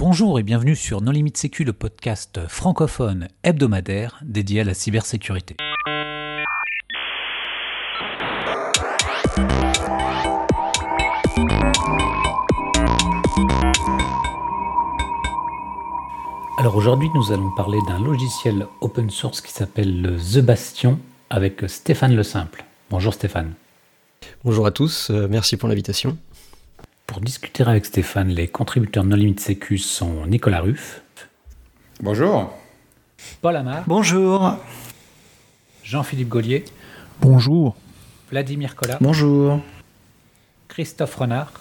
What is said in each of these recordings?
Bonjour et bienvenue sur Non Limite Sécu, le podcast francophone hebdomadaire dédié à la cybersécurité. Alors aujourd'hui, nous allons parler d'un logiciel open source qui s'appelle The Bastion avec Stéphane Le Simple. Bonjour Stéphane. Bonjour à tous, euh, merci pour l'invitation. Pour discuter avec Stéphane, les contributeurs No Limit Sécu sont Nicolas Ruff. Bonjour. Paul Amar. Bonjour. Jean-Philippe Gaulier. Bonjour. Vladimir Collat. Bonjour. Christophe Renard.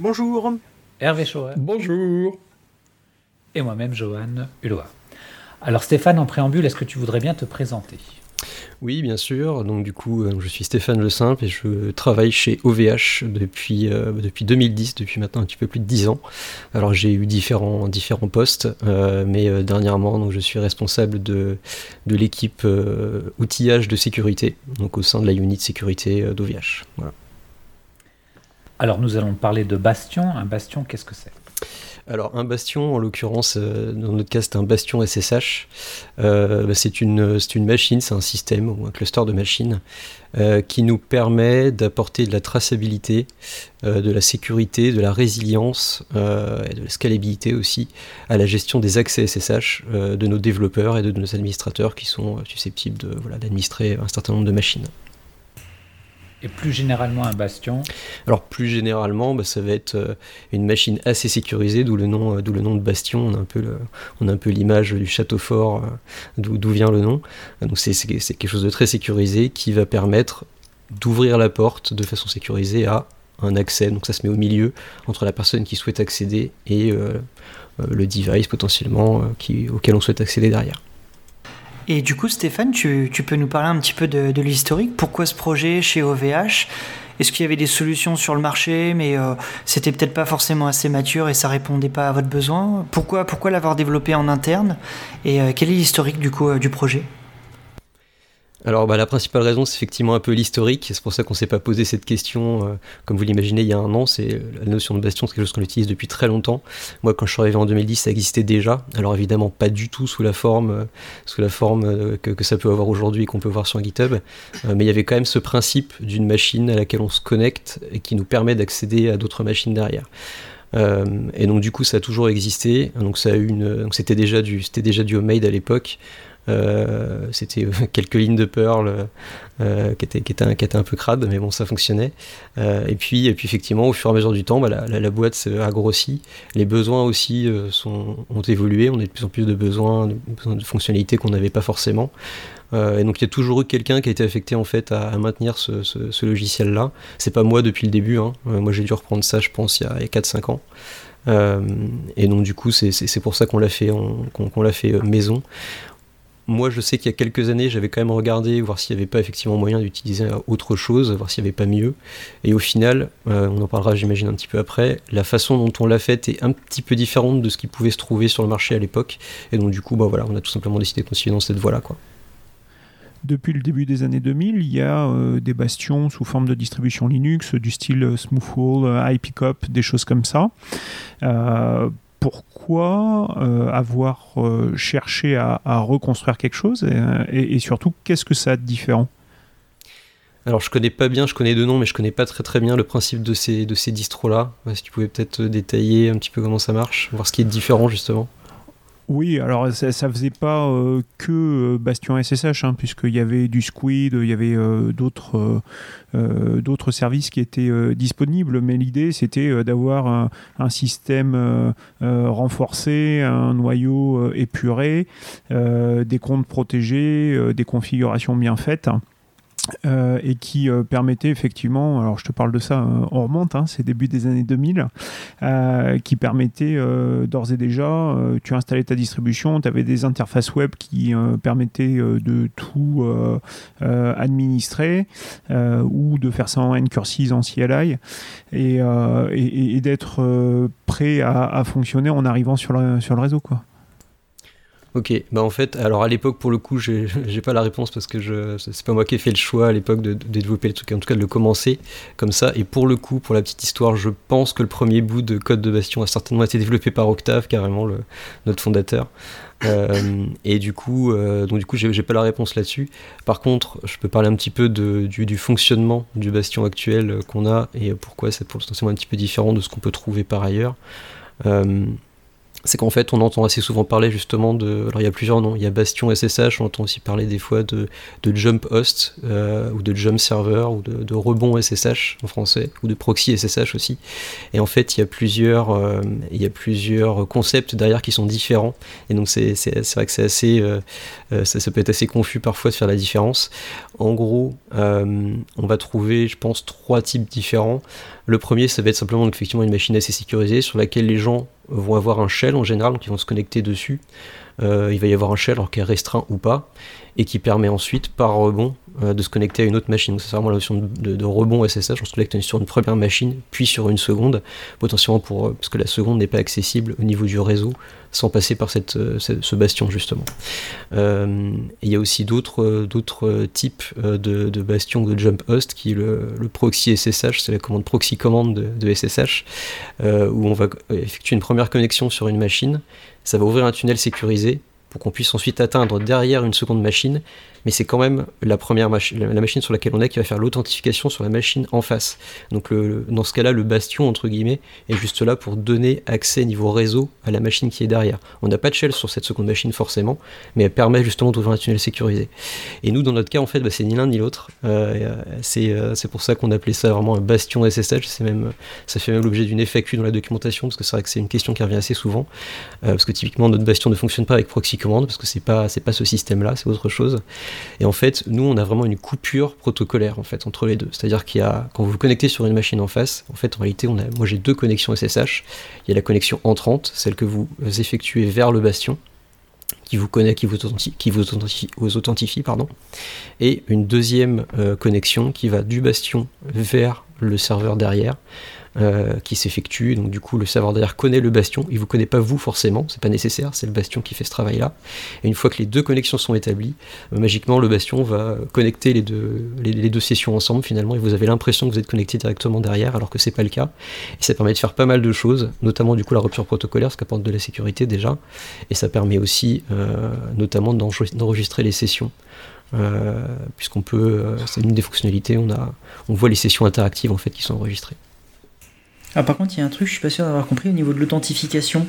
Bonjour. Hervé Schauer. Bonjour. Et moi-même, Johan Hulot. Alors Stéphane, en préambule, est-ce que tu voudrais bien te présenter? Oui, bien sûr. Donc du coup, euh, je suis Stéphane Le Simple et je travaille chez OVH depuis, euh, depuis 2010, depuis maintenant un petit peu plus de 10 ans. Alors j'ai eu différents, postes, euh, mais dernièrement, je suis responsable de, de l'équipe outillage de sécurité, donc au sein de la unité de sécurité d'OVH. Alors nous allons parler de Bastion. Un Bastion, qu'est-ce que c'est? Alors un bastion, en l'occurrence, euh, dans notre cas c'est un bastion SSH. Euh, bah, c'est une, machine, c'est un système ou un cluster de machines euh, qui nous permet d'apporter de la traçabilité, de la sécurité, de la résilience et de la scalabilité aussi à la gestion des accès SSH de nos développeurs et de nos administrateurs qui sont susceptibles de, voilà, d'administrer un certain nombre de machines. Et plus généralement un bastion Alors plus généralement, bah, ça va être euh, une machine assez sécurisée, d'où le nom, euh, d'où le nom de bastion. On a un peu, on a un peu l'image du château fort, euh, d'où, vient le nom. Donc c'est, c'est, quelque chose de très sécurisé qui va permettre d'ouvrir la porte de façon sécurisée à un accès. Donc ça se met au milieu entre la personne qui souhaite accéder et le device potentiellement auquel on souhaite accéder derrière. Et du coup, Stéphane, tu, peux nous parler un petit peu de, l'historique. Pourquoi ce projet chez OVH Est-ce qu'il y avait des solutions sur le marché, mais euh, c'était peut-être pas forcément assez mature et ça répondait pas à votre besoin? Pourquoi, l'avoir développé en interne? Et euh, quel est l'historique du euh, du projet? Alors bah, la principale raison c'est effectivement un peu l'historique, c'est pour ça qu'on ne s'est pas posé cette question, euh, comme vous l'imaginez, il y a un an, c'est la notion de bastion, c'est quelque chose qu'on utilise depuis très longtemps. Moi quand je suis arrivé en 2010 ça existait déjà, alors évidemment pas du tout sous la forme, euh, sous la forme euh, que, ça peut avoir aujourd'hui et qu'on peut voir sur GitHub, mais il y avait quand même ce principe d'une machine à laquelle on se connecte et qui nous permet d'accéder à d'autres machines derrière. et donc du coup ça a toujours existé, donc c'était déjà du, c'était déjà du homemade à l'époque. Euh, c'était quelques lignes de Perl euh, qui, étaient, un, peu crades, mais bon, ça fonctionnait. Euh, et, puis, et puis, effectivement, au fur et à mesure du temps, bah, la, la, boîte a grossi. Les besoins aussi sont, ont évolué. On a de plus en plus de besoins, de, fonctionnalités qu'on n'avait pas forcément. et donc, il y a toujours eu quelqu'un qui a été affecté en fait à, maintenir ce, ce, logiciel-là. C'est pas moi depuis le début. Hein. moi, j'ai dû reprendre ça, je pense, il y a, 4-5 ans. et donc du coup c'est pour ça qu'on l'a fait, qu'on l'a fait maison. Moi, je sais qu'il y a quelques années, j'avais quand même regardé, voir s'il n'y avait pas effectivement moyen d'utiliser autre chose, voir s'il n'y avait pas mieux. Et au final, euh, on en parlera, j'imagine, un petit peu après, la façon dont on l'a faite est un petit peu différente de ce qui pouvait se trouver sur le marché à l'époque. Et donc, du coup, bah, voilà, on a tout simplement décidé de continuer dans cette voie-là. Quoi. Depuis le début des années 2000, il y a euh, des bastions sous forme de distribution Linux, du style Smoothwall, euh, IPCOP, des choses comme ça pourquoi euh, avoir euh, cherché à, reconstruire quelque chose et, surtout qu'est-ce que ça a de différent? Alors je connais pas bien, je connais deux noms, mais je connais pas très très bien le principe de ces, de ces distros-là. Si tu pouvais peut-être détailler un petit peu comment ça marche, voir ce qui est différent justement? Oui, alors ça, ça faisait pas euh, que euh, Bastion SSH, hein, puisqu'il y avait du Squid, il y avait euh, d'autres d'autres services qui étaient disponibles, mais l'idée c'était d'avoir un, système renforcé, un noyau épuré, des comptes protégés, des configurations bien faites. Euh, et qui euh, permettait effectivement, alors je te parle de ça, euh, on remonte, hein, c'est début des années 2000, qui permettait d'ores et déjà, tu installais ta distribution, tu avais des interfaces web qui permettaient de tout administrer ou de faire ça en Ncurses, en CLI et, d'être prêt à, à, fonctionner en arrivant sur le, sur le réseau. Quoi. Ok, bah en fait, alors à l'époque, pour le coup, j'ai pas la réponse parce que je c'est pas moi qui ai fait le choix à l'époque de, de, développer le truc, en tout cas de le commencer comme ça. Et pour le coup, pour la petite histoire, je pense que le premier bout de code de Bastion a certainement été développé par Octave, carrément, le, notre fondateur. Euh, et du coup, euh, donc du coup, j'ai pas la réponse là-dessus. Par contre, je peux parler un petit peu de, du, du, fonctionnement du Bastion actuel qu'on a et pourquoi c'est potentiellement un petit peu différent de ce qu'on peut trouver par ailleurs. Euh, c'est qu'en fait, on entend assez souvent parler justement de. Alors, il y a plusieurs noms. Il y a Bastion SSH, on entend aussi parler des fois de, de jump host, euh, ou de jump server, ou de, rebond SSH en français, ou de proxy SSH aussi. Et en fait, il y a plusieurs, euh, il y concepts derrière qui sont différents. Et donc, c'est, vrai que c'est assez. Euh, ça, peut être assez confus parfois de faire la différence. En gros, on va trouver, je pense, trois types différents. Le premier, ça va être simplement effectivement une machine assez sécurisée sur laquelle les gens vont avoir un shell en général, donc ils vont se connecter dessus. Euh, il va y avoir un shell, alors qui est restreint ou pas, et qui permet ensuite, par rebond, euh, de se connecter à une autre machine. Donc c'est vraiment la notion de, de, de, rebond SSH, on se connecte sur une première machine, puis sur une seconde, potentiellement pour, parce que la seconde n'est pas accessible au niveau du réseau, sans passer par cette, ce bastion justement. Euh, il y a aussi d'autres types de, de bastions de jump host, qui est le, le proxy SSH, c'est la commande proxy commande de, SSH, euh, où on va effectuer une première connexion sur une machine, ça va ouvrir un tunnel sécurisé pour qu'on puisse ensuite atteindre derrière une seconde machine mais c'est quand même la première machine, la machine sur laquelle on est qui va faire l'authentification sur la machine en face. Donc dans ce cas-là, le bastion entre guillemets est juste là pour donner accès niveau réseau à la machine qui est derrière. On n'a pas de shell sur cette seconde machine forcément, mais elle permet justement d'ouvrir un tunnel sécurisé. Et nous, dans notre cas, en fait, bah, c'est ni l'un ni l'autre. Euh, c'est euh, pour ça qu'on appelait ça vraiment un bastion SSH. C'est même, ça fait même l'objet d'une FAQ dans la documentation parce que c'est vrai que c'est une question qui revient assez souvent. Euh, parce que typiquement, notre bastion ne fonctionne pas avec proxy parce que c'est pas, c'est pas ce système-là, c'est autre chose. Et en fait, nous, on a vraiment une coupure protocolaire en fait entre les deux. C'est-à-dire qu'il y a, quand vous vous connectez sur une machine en face, en fait, en réalité, on a, moi j'ai deux connexions SSH. Il y a la connexion entrante, celle que vous effectuez vers le bastion, qui vous connaît, qui vous authentifie, qui vous authentifie, authentifie pardon, et une deuxième euh, connexion qui va du bastion vers le serveur derrière, euh, qui s'effectue. Donc du coup, le serveur derrière connaît le bastion. Il vous connaît pas vous forcément, c'est pas nécessaire. C'est le bastion qui fait ce travail-là. Et une fois que les deux connexions sont établies, euh, magiquement le bastion va connecter les deux, les, deux sessions ensemble finalement. Et vous avez l'impression que vous êtes connecté directement derrière, alors que c'est pas le cas. Et ça permet de faire pas mal de choses, notamment du coup la rupture protocolaire, ce qui apporte de la sécurité déjà. Et ça permet aussi, euh, notamment d'enregistrer les sessions. Euh, puisqu'on peut, euh, c'est une des fonctionnalités, on, a, on voit les sessions interactives en fait qui sont enregistrées. Ah, par contre, il y a un truc, je suis pas sûr d'avoir compris au niveau de l'authentification.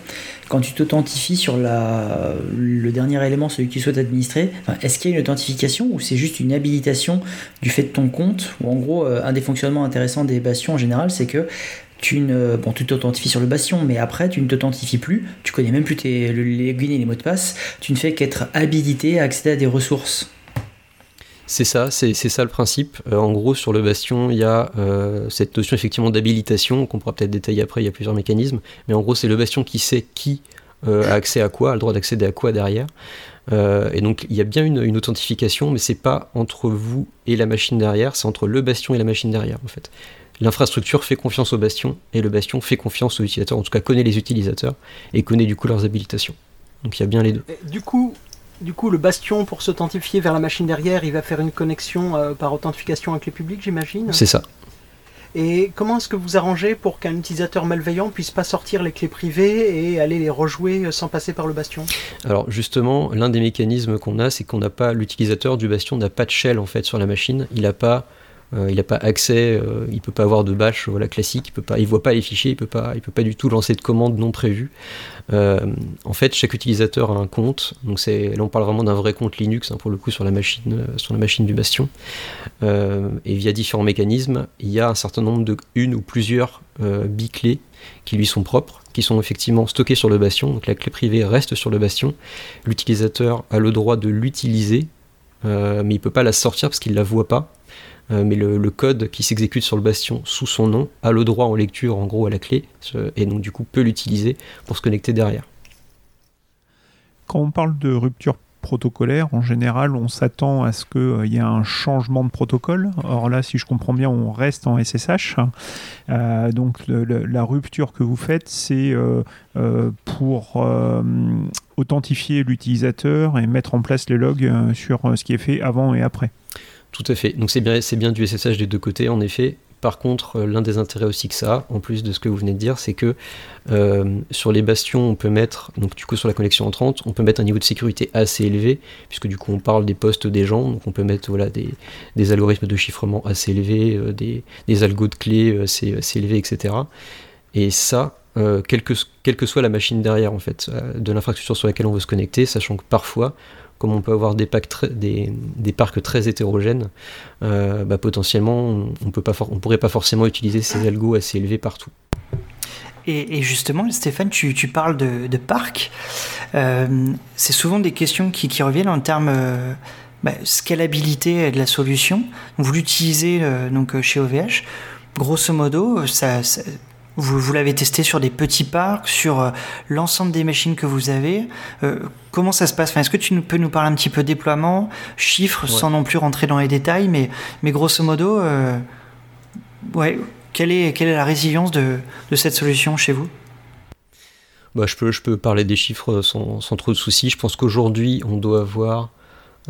Quand tu t'authentifies sur le dernier élément, celui que tu souhaites administrer, est-ce qu'il y a une authentification ou c'est juste une habilitation du fait de ton compte? Ou en gros, un des fonctionnements intéressants des bastions en général, c'est que tu ne t'authentifies sur le bastion mais après tu ne t'authentifies plus tu connais même plus tes, les logins et les mots de passe tu ne fais qu'être habilité à accéder à des ressources c'est ça, c'est ça le principe. Euh, en gros, sur le bastion, il y a euh, cette notion effectivement d'habilitation qu'on pourra peut-être détailler après. Il y a plusieurs mécanismes, mais en gros, c'est le bastion qui sait qui euh, a accès à quoi, a le droit d'accéder à quoi derrière. Et donc, il y a bien une, une authentification, mais c'est pas entre vous et la machine derrière, c'est entre le bastion et la machine derrière, en fait. L'infrastructure fait confiance au bastion et le bastion fait confiance aux utilisateurs, en tout cas connaît les utilisateurs et connaît du coup leurs habilitations. Donc il y a bien les deux. Du coup, du coup, le bastion, pour s'authentifier vers la machine derrière, il va faire une connexion euh, par authentification avec les publics, j'imagine C'est ça. Et comment est-ce que vous arrangez pour qu'un utilisateur malveillant puisse pas sortir les clés privées et aller les rejouer sans passer par le bastion? Alors justement, l'un des mécanismes qu'on a, c'est qu'on n'a pas l'utilisateur du bastion n'a pas de shell en fait sur la machine. Il n'a pas euh, il n'a pas accès, euh, il peut pas avoir de bash voilà, classique, il il voit pas les fichiers, il peut pas, il peut pas du tout lancer de commandes non prévues. Euh, en fait, chaque utilisateur a un compte, donc c'est, là on parle vraiment d'un vrai compte Linux hein, pour le coup sur la machine, machine du Bastion. et via différents mécanismes, il y a un certain nombre de une ou plusieurs biclés qui lui sont propres, qui sont effectivement stockés sur le Bastion. Donc la clé privée reste sur le Bastion. L'utilisateur a le droit de l'utiliser, mais il peut pas la sortir parce qu'il la voit pas. Euh, mais le, code qui s'exécute sur le bastion sous son nom a le droit en lecture en gros à la clé, et donc du coup peut l'utiliser pour se connecter derrière. Quand on parle de rupture protocolaire, en général, on s'attend à ce qu'il euh, y ait un changement de protocole. Or là, si je comprends bien, on reste en SSH. Euh, donc la rupture que vous faites, c'est pour authentifier l'utilisateur et mettre en place les logs sur ce qui est fait avant et après. Tout à fait. Donc c'est bien, du SSH des deux côtés, en effet. Par contre, l'un des intérêts aussi que ça, en plus de ce que vous venez de dire, c'est que euh, sur les bastions, on peut mettre, donc du coup sur la connexion entrante, on peut mettre un niveau de sécurité assez élevé, puisque du coup on parle des postes des gens, donc on peut mettre voilà, des, algorithmes de chiffrement assez élevés, euh, des, des algos de clés assez, élevés, etc. Et ça, euh, quelle, que, quelle, que, soit la machine derrière en fait, de l'infrastructure sur laquelle on veut se connecter, sachant que parfois comme on peut avoir des, des, parcs très hétérogènes, euh, bah, potentiellement on ne pourrait pas forcément utiliser ces algos assez élevés partout. Et, justement, Stéphane, tu, parles de, parcs. Euh, c'est souvent des questions qui, reviennent en termes euh, bah, scalabilité de la solution. Vous l'utilisez donc chez OVH. Grosso modo, ça vous, l'avez testé sur des petits parcs, sur euh, l'ensemble des machines que vous avez. Euh, comment ça se passe? Est-ce que tu peux nous parler un petit peu déploiement, chiffres, sans non plus rentrer dans les détails, mais, mais grosso modo, euh, ouais, quelle, est, quelle est la résilience de, de cette solution chez vous? Bah, je, peux, je peux parler des chiffres sans, sans trop de soucis. Je pense qu'aujourd'hui, on doit avoir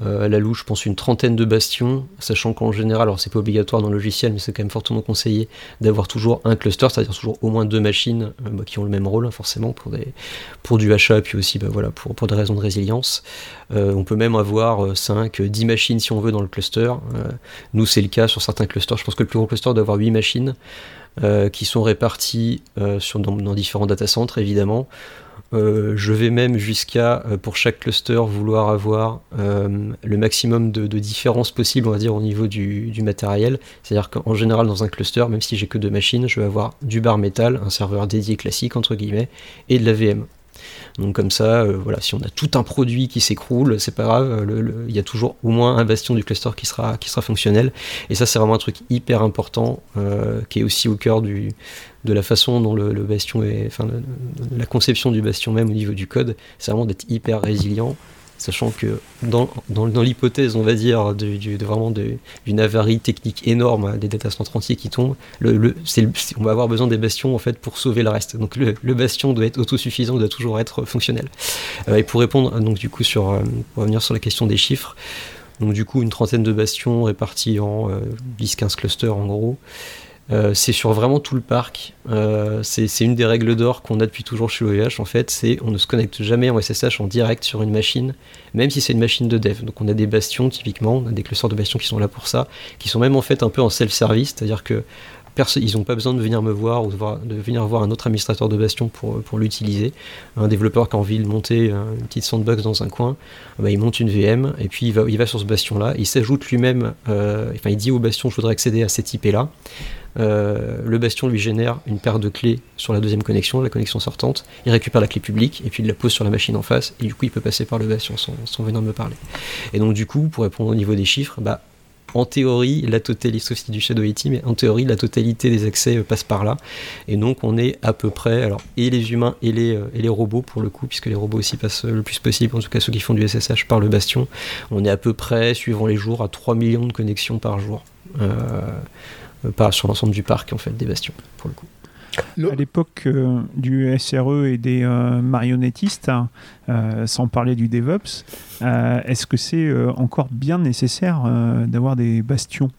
à la louche, je pense une trentaine de bastions, sachant qu'en général, alors c'est pas obligatoire dans le logiciel, mais c'est quand même fortement conseillé d'avoir toujours un cluster, c'est-à-dire toujours au moins deux machines euh, bah, qui ont le même rôle, hein, forcément, pour, des, pour du achat, puis aussi bah, voilà, pour, des raisons de résilience. Euh, on peut même avoir 5, 10 machines si on veut dans le cluster. nous, c'est le cas sur certains clusters. Je pense que le plus gros cluster doit avoir 8 machines. qui sont réparties sur, dans, dans, différents data centers évidemment. Euh, je vais même jusqu'à, euh, pour chaque cluster, vouloir avoir euh, le maximum de, différences possibles, on va dire, au niveau du, matériel. C'est-à-dire qu'en général, dans un cluster, même si j'ai que deux machines, je vais avoir du bar métal, un serveur dédié classique, entre guillemets, et de la VM. Donc comme ça, euh, voilà, si on a tout un produit qui s'écroule, c'est pas grave, il y a toujours au moins un bastion du cluster qui sera, qui sera fonctionnel. Et ça, c'est vraiment un truc hyper important, euh, qui est aussi au cœur du, de la façon dont le, bastion est, enfin, la conception du bastion même au niveau du code, c'est vraiment d'être hyper résilient sachant que dans, l'hypothèse, on va dire, de, d'une avarie technique énorme, hein, des data centers entiers qui tombent, on va avoir besoin des bastions en fait pour sauver le reste. Donc le, bastion doit être autosuffisant, doit toujours être fonctionnel. Euh, et pour répondre donc du coup sur, euh, revenir sur la question des chiffres, donc du coup une trentaine de bastions répartis en 10-15 euh, clusters en gros. Euh, c'est sur vraiment tout le parc. Euh, c'est une des règles d'or qu'on a depuis toujours chez OVH en fait, c'est on ne se connecte jamais en SSH en direct sur une machine, même si c'est une machine de dev. Donc on a des bastions typiquement, on a des clusters de bastions qui sont là pour ça, qui sont même en fait un peu en self-service, c'est-à-dire que ils n'ont pas besoin de venir me voir ou de, venir voir un autre administrateur de bastion pour, l'utiliser. Un développeur qui a envie de monter une petite sandbox dans un coin, bah, il monte une VM et puis il va, sur ce bastion-là. Il s'ajoute lui-même, euh, enfin il dit au bastion je voudrais accéder à cette IP-là. Euh, le bastion lui génère une paire de clés sur la deuxième connexion, la connexion sortante. Il récupère la clé publique et puis il la pose sur la machine en face. Et du coup, il peut passer par le bastion sans, sans venir me parler. Et donc, du coup, pour répondre au niveau des chiffres, bah, en théorie, la totalité, sauf si du Shadow IT, mais en théorie, la totalité des accès euh, passe par là. Et donc, on est à peu près, alors, et les humains et les, euh, et les robots pour le coup, puisque les robots aussi passent le plus possible, en tout cas ceux qui font du SSH par le bastion, on est à peu près, suivant les jours, à 3 millions de connexions par jour. Pas sur l'ensemble du parc en fait des bastions pour le coup. À l'époque euh, du SRE et des euh, marionnettistes, hein, sans parler du DevOps, est-ce que c'est encore bien nécessaire d'avoir des bastions?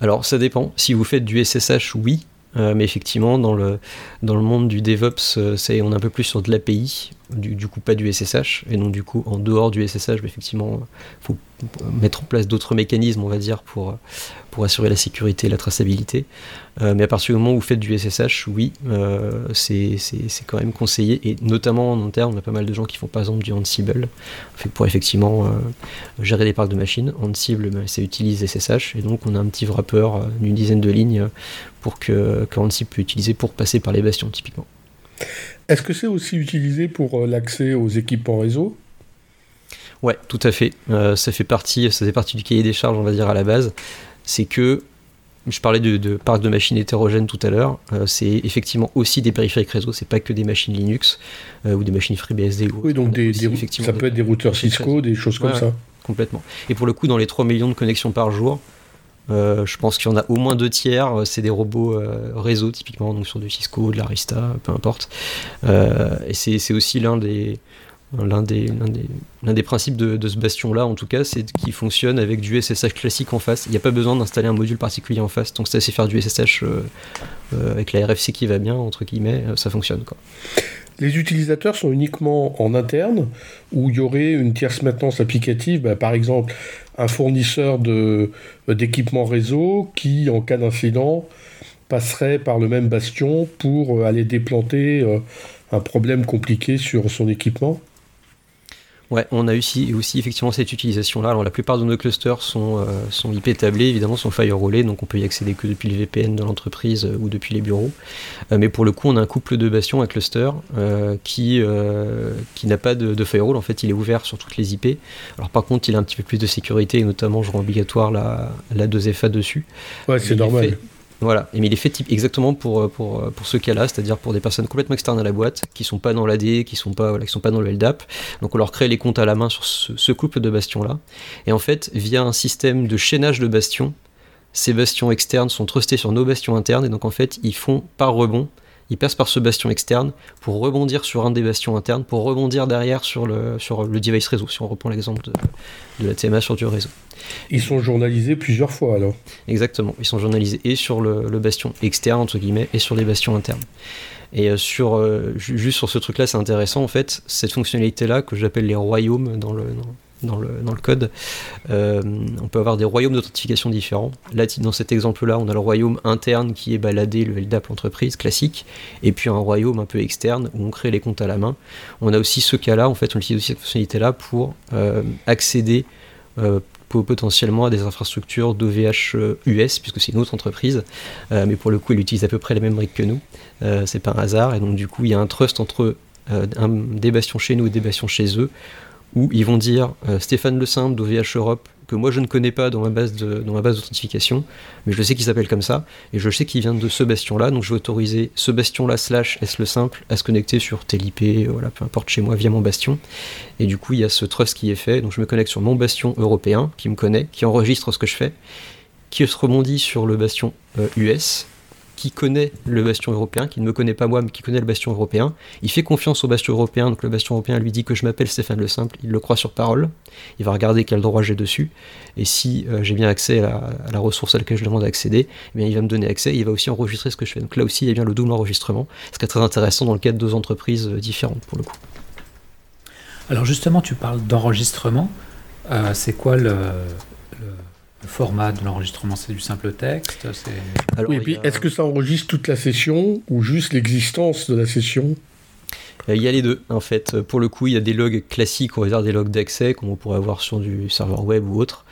Alors ça dépend. Si vous faites du SSH, oui. mais effectivement, dans le, dans le monde du DevOps, c'est, on est un peu plus sur de l'API, du, du, coup pas du SSH, et donc du coup en dehors du SSH, effectivement, il faut mettre en place d'autres mécanismes, on va dire, pour, pour assurer la sécurité et la traçabilité. Euh, mais à partir du moment où vous faites du SSH, oui, euh, c'est quand même conseillé, et notamment en interne, on a pas mal de gens qui font par exemple du Ansible, pour effectivement euh, gérer les parcs de machines. Ansible, ben, ça utilise SSH, et donc on a un petit wrapper d'une dizaine de lignes pour que, que Ansible peut utiliser pour passer par les bastions, typiquement. Est-ce que c'est aussi utilisé pour l'accès aux équipements réseau? Ouais, tout à fait. Euh, ça fait partie, ça fait partie du cahier des charges, on va dire à la base. C'est que je parlais de, de parc de machines hétérogènes tout à l'heure. Euh, c'est effectivement aussi des périphériques réseau. C'est pas que des machines Linux euh, ou des machines FreeBSD. oui, donc des, ça peut être des routeurs Cisco, des choses comme ça. complètement. Et pour le coup, dans les 3 millions de connexions par jour, je pense qu'il y en a au moins deux tiers, c'est des robots réseau typiquement, donc sur du Cisco, de l'Arista, peu importe. et c'est aussi l'un des, L'un des, principes de, ce bastion-là, en tout cas, c'est qu'il fonctionne avec du SSH classique en face. Il n'y a pas besoin d'installer un module particulier en face. Donc, c'est faire du SSH euh, euh, avec la RFC qui va bien, entre guillemets, euh, ça fonctionne. Les utilisateurs sont uniquement en interne, ou il y aurait une tierce maintenance applicative, bah, par exemple un fournisseur d'équipements réseau qui, en cas d'incident, passerait par le même bastion pour aller déplanter un problème compliqué sur son équipement Ouais, on a aussi, aussi effectivement cette utilisation-là. Alors la plupart de nos clusters sont, euh, sont IP tablés, évidemment, sont firewallés, donc on peut y accéder que depuis le VPN de l'entreprise euh, ou depuis les bureaux. Euh, mais pour le coup, on a un couple de bastions, un cluster, qui, qui n'a pas de, firewall. En fait, il est ouvert sur toutes les IP. Alors par contre, il a un petit peu plus de sécurité, et notamment, je rends obligatoire la, la 2FA dessus. Ouais, c'est normal. Voilà, mais il est fait exactement pour, euh, euh, pour ce cas-là, c'est-à-dire pour des personnes complètement externes à la boîte, qui sont pas dans l'AD, qui sont pas sont pas dans le LDAP. Donc on leur crée les comptes à la main sur ce, couple de bastions-là. Et en fait, via un système de chaînage de bastions, ces bastions externes sont trustés sur nos bastions internes, et donc en fait, ils font par rebond il passe par ce bastion externe pour rebondir sur un des bastions internes, pour rebondir derrière sur le, sur le device réseau, si on reprend l'exemple de, de, la TMA sur du réseau. Ils sont journalisés plusieurs fois alors Exactement, ils sont journalisés et sur le, le bastion externe, entre guillemets, et sur les bastions internes. Et euh, sur, euh, juste sur ce truc-là, c'est intéressant en fait, cette fonctionnalité-là que j'appelle les royaumes dans le, dans dans le code. Euh, on peut avoir des royaumes d'authentification différents. Là, dans cet exemple-là, on a le royaume interne qui est baladé, le LDAP l'entreprise classique, et puis un royaume un peu externe où on crée les comptes à la main. On a aussi ce cas-là, en fait, on utilise aussi cette fonctionnalité-là pour euh, accéder euh, potentiellement à des infrastructures d'OVH US, puisque c'est une autre entreprise, mais pour le coup, elle utilise à peu près les mêmes briques que nous. c'est pas un hasard, et donc du coup, il y a un trust entre des bastions chez nous et des bastions chez eux où ils vont dire euh, Stéphane Le Simple d'OVH Europe, que moi je ne connais pas dans ma base de, d'authentification, mais je sais qu'il s'appelle comme ça, et je sais qu'il vient de ce bastion-là, donc je vais autoriser ce bastion-là slash S le simple à se connecter sur tel IP, euh, voilà, peu importe chez moi, via mon bastion. Et du coup, il y a ce trust qui est fait, donc je me connecte sur mon bastion européen, qui me connaît, qui enregistre ce que je fais, qui se rebondit sur le bastion US, euh, qui connaît le bastion européen, qui ne me connaît pas moi, mais qui connaît le bastion européen. Il fait confiance au bastion européen, donc le bastion européen lui dit que je m'appelle Stéphane Le Simple, il le croit sur parole, il va regarder quel droit j'ai dessus, et si euh, j'ai bien accès à la, ressource à laquelle je demande d'accéder, eh il va me donner accès, et il va aussi enregistrer ce que je fais. Donc là aussi, il y a bien le double enregistrement, ce qui est très intéressant dans le cas de deux entreprises euh, différentes pour le coup. Alors justement, tu parles d'enregistrement. Euh, c'est quoi le, le format de l'enregistrement, c'est du simple texte oui, et puis est-ce que ça enregistre toute la session ou juste l'existence de la session? Euh, il y a les deux, en fait. Pour le coup, il y a des logs classiques, on va dire des logs d'accès, comme on pourrait avoir sur du serveur web ou autre.